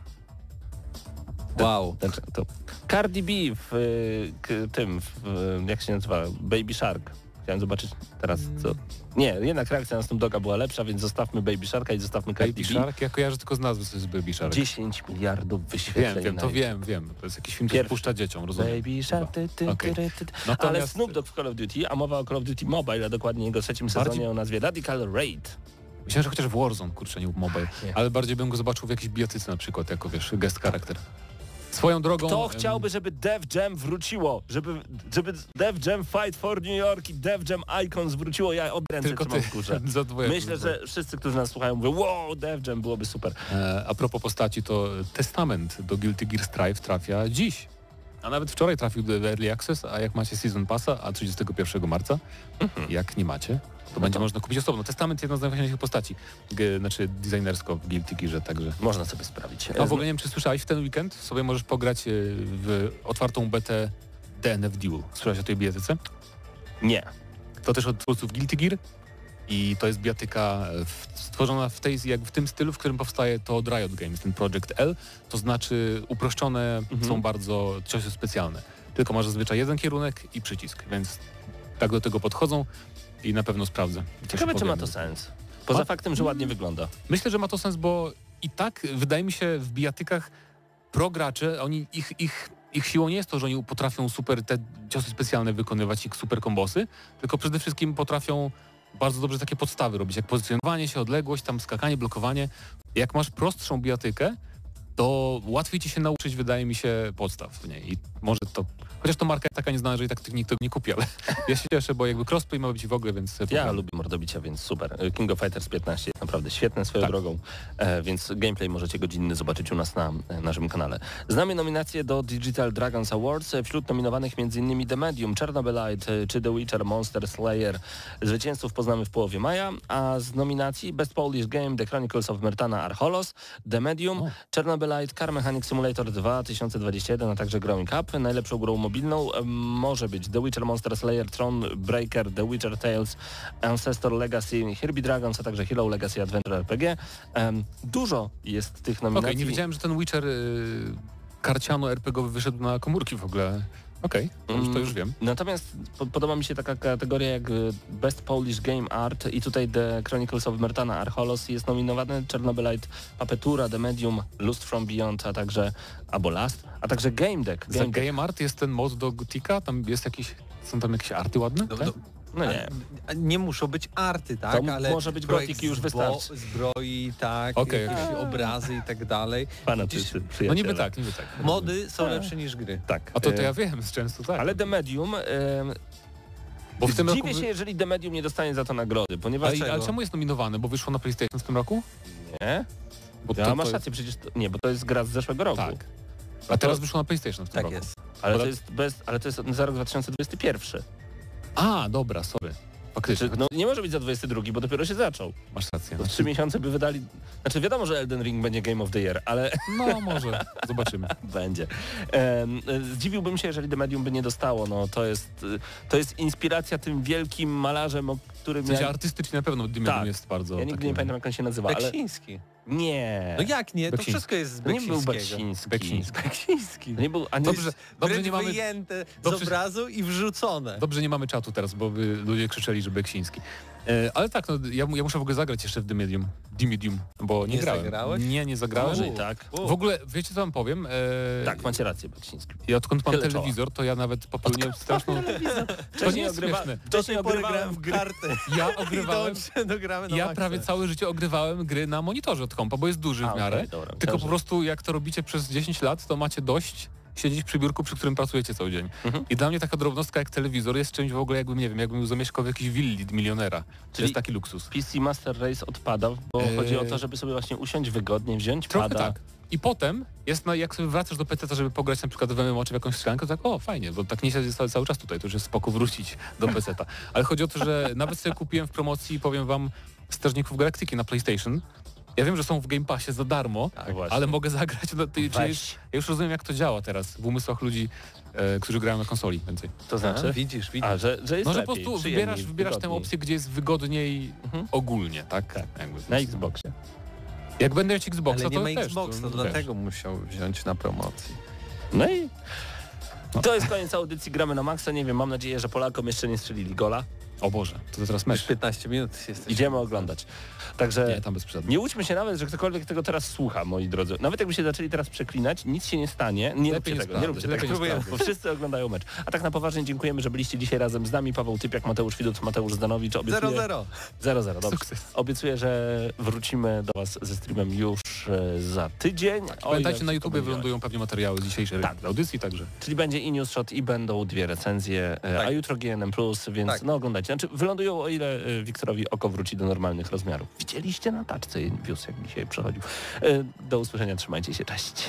Wow. Ten, to Cardi B w y, tym, w, y, jak się nazywa, Baby Shark. Chciałem zobaczyć teraz co... Nie, jednak reakcja na Snoop Dogga była lepsza, więc zostawmy Baby Sharka i zostawmy Cardi Baby B. Shark, ja kojarzę tylko z nazwy co jest Baby Shark. 10 miliardów wyświetleń. Wiem, wiem, to wiem, wiem. To jest jakiś film, który puszcza dzieciom, rozumiem. Baby Shark. Ty, ty, Okej. ty, ty, ty. Ale Natomiast- Snoop Dogg w Call of Duty, a mowa o Call of Duty Mobile, a dokładnie jego trzecim Bardziej- sezonie o nazwie Radical Raid. Myślałem, że chociaż w Warzone, kurczę, nie mobile. Nie. Ale bardziej bym go zobaczył w jakiejś biotyce na przykład, jako wiesz, guest charakter. Swoją drogą... Kto chciałby, żeby Dev Jam wróciło? Żeby, żeby Dev Jam Fight for New York i Dev Jam Icons wróciło? Ja od ręce Tylko trzymam ty w górze. Myślę, że wszyscy, którzy nas słuchają mówią, wow, Dev Jam byłoby super. E, a propos postaci, to testament do Guilty Gear Strive trafia dziś. A nawet wczoraj trafił do Early Access, a jak macie Season Passa, a 31 marca, jak nie macie, to będzie to- można kupić osobno. Testament jedna z najważniejszych postaci, g, znaczy designersko w Guilty Gearze, także... Można sobie sprawdzić. A w ogóle nie wiem, czy słyszałeś, w ten weekend sobie możesz pograć e, w otwartą betę DNF Duel. Słyszałeś o tej bijatyce? Nie. To też od twórców Guilty Gear i to jest bijatyka e, stworzona w, tej, jak w tym stylu, w którym powstaje to od Riot Games, ten Project L, to znaczy uproszczone są bardzo ciosy specjalne. Tylko masz zazwyczaj jeden kierunek i przycisk, więc tak do tego podchodzą i na pewno sprawdzę. Ciekawe, czy ma to sens. Poza faktem, że ładnie wygląda. Myślę, że ma to sens, bo i tak wydaje mi się w bijatykach pro gracze, oni, ich, ich, ich siłą nie jest to, że oni potrafią super te ciosy specjalne wykonywać i super kombosy, tylko przede wszystkim potrafią bardzo dobrze takie podstawy robić, jak pozycjonowanie się, odległość, tam skakanie, blokowanie. Jak masz prostszą bijatykę, to łatwiej ci się nauczyć, wydaje mi się, podstaw w niej. I może to, chociaż to marka taka nieznana, że i tak nikt nie kupi, ale ja się cieszę, bo jakby crossplay ma być w ogóle, więc... Ja lubię mordobicia, więc super. King of Fighters 15 jest naprawdę świetne swoją Tak. drogą, e, więc gameplay możecie godzinny zobaczyć u nas na e, naszym kanale. Znamy nominacje do Digital Dragons Awards. E, Wśród nominowanych m.in. The Medium, Chernobylite czy The Witcher, Monster Slayer. Zwycięzców poznamy w połowie maja, a z nominacji Best Polish Game The Chronicles of Myrtana Archolos, The Medium, O. Chernobylite, Car Mechanic Simulator 2021, a także Growing Up. Najlepszą grą mobilną może być The Witcher, Monster Slayer, Tron Breaker, The Witcher Tales, Ancestor Legacy, Herbie Dragons, a także Hero Legacy Adventure RPG. Dużo jest tych Okej, nominacji. nie wiedziałem, że ten Witcher y, karciano RPGowy wyszedł na komórki w ogóle. Okej, to, już, to Mm. już wiem. Natomiast po, podoba mi się taka kategoria jak y, Best Polish Game Art i tutaj The Chronicles of Myrtana Archolos jest nominowany Chernobylite, Papetura, The Medium, Lust from Beyond, a także albo Last, a także Game Deck. Za Game Deck. Game Art jest ten mod do Gotika, tam jest jakiś, są tam jakieś arty ładne? No, tak? no, No nie. a nie muszą być arty, tak? To ale może być projekt gotik i już wystarczy. Zbroi, tak, Okej, jakieś obrazy i tak dalej. Fanatycy, No przyjaciele. niby tak, niby tak. Mody są lepsze niż gry. Tak. A to, to E, ja wiem, z często tak. Ale The Medium, em, Bo w tym dziwię roku... się, jeżeli The Medium nie dostanie za to nagrody, ponieważ... Ale, ale czemu jest nominowane? Bo wyszło na PlayStation w tym roku? Nie? Bo Ja to, masz rację, przecież to, nie, bo to jest gra z zeszłego roku. Tak. A teraz wyszło na PlayStation w tym Tak roku. jest. Ale to tak- jest bez, ale to jest za rok 2021. A, dobra, sorry. Faktycznie, Znaczy, no nie może być za 22, bo dopiero się zaczął. masz rację. To w trzy miesiące by wydali... Znaczy wiadomo, że Elden Ring będzie Game of the Year, ale No może, zobaczymy. będzie. E, zdziwiłbym się, jeżeli The Medium by nie dostało. No to jest, to jest inspiracja tym wielkim malarzem, o którym W sensie ja... artystycznie na pewno Dimedum Tak. jest bardzo... Ja nigdy takim- nie pamiętam, jak on się nazywa, ale... Nie. No jak nie? To Beksiński. wszystko jest z To nie był Beksińskiego. Beksiński. Beksiński. Beksiński. To nie był... A nie, Dobrze, dobrze nie mamy... wyjęte dobrze- z obrazu i wrzucone. Dobrze nie mamy czatu teraz, bo by ludzie krzyczeli, że Beksiński. E, ale tak, no, ja, ja muszę w ogóle zagrać jeszcze w The Medium, The Medium bo nie, Nie grałem. zagrałeś? Nie, nie zagrałem. I tak. W ogóle, wiecie co wam powiem? E, Tak, macie rację, Beksiński. I odkąd mam Tyle czoła. telewizor, to ja nawet popełniłem straszną... To nie jest ogrywa... śmieszne. Do Wcześniej tej pory ogrywałem grałem w kartę. Ja ogrywałem... Ja maksa. prawie całe życie ogrywałem gry na monitorze od kompa, bo jest duży A, w miarę. okej, dobra, Tylko po prostu jak to robicie przez 10 lat, to macie dość siedzieć przy biurku, przy którym pracujecie cały dzień. Mhm. I dla mnie taka drobnostka jak telewizor jest czymś w ogóle jakbym, nie wiem, jakbym zamieszkał w jakiejś willi milionera. To Czyli- jest taki luksus. PC Master Race odpada, bo Eee. chodzi o to, żeby sobie właśnie usiąść wygodnie, wziąć Trochę pada. tak. I potem jest, na, jak sobie wracasz do PC, żeby pograć na przykład w MMO czy w jakąś strzelankę, to tak o, fajnie, bo tak nie siedzę cały, cały czas tutaj, to już jest spoko wrócić do PC. -ta. Ale chodzi o to, że nawet sobie kupiłem w promocji, powiem wam, Strażników Galaktyki na PlayStation. Ja wiem, że są w Game Passie za darmo, Tak, właśnie. ale mogę zagrać. No, ty, ja już rozumiem, jak to działa teraz w umysłach ludzi, e, którzy grają na konsoli więcej. To znaczy? A, widzisz, widzisz. A, że, że jest No, że po lepiej, prostu przyjemniej, wybierasz, wybierasz tę opcję, gdzie jest wygodniej Mhm. ogólnie, tak? Jakby. Na Xboxie. Jak będę mieć Xboxa, Ale nie to ma też. Xboxa, to też. dlatego musiał wziąć na promocji. No i to jest koniec audycji Gramy na Maxa. Nie wiem, mam nadzieję, że Polakom jeszcze nie strzelili gola. O Boże, to teraz Już mecz. 15 minut jesteś. Idziemy oglądać. Także Nie, tam bez przesady. nie łudźmy się nawet, że ktokolwiek tego teraz słucha, moi drodzy. Nawet jakby się zaczęli teraz przeklinać, nic się nie stanie. Nie róbcie nie tego, nie róbcie lepiej tego, nie bo wszyscy oglądają mecz. A tak na poważnie dziękujemy, że byliście dzisiaj razem z nami. Paweł Typiak, Mateusz Widut, Mateusz Zdanowicz. Obiecuję... 0-0. 0-0, dobrze. Sukces. Obiecuję, że wrócimy do Was ze streamem już e, za tydzień. Ile Pamiętajcie, na będzie wylądują pewnie materiały z dzisiejszej Tak. audycji, także Czyli będzie i news shot i będą dwie recenzje, e, Tak. a jutro GNM+, więc Tak. no oglądajcie. Znaczy wylądują o ile e, Wiktorowi oko wróci do normalnych rozmiarów. Widzieliście na taczce wióz, jak dzisiaj przechodził. E, Do usłyszenia, trzymajcie się, cześć.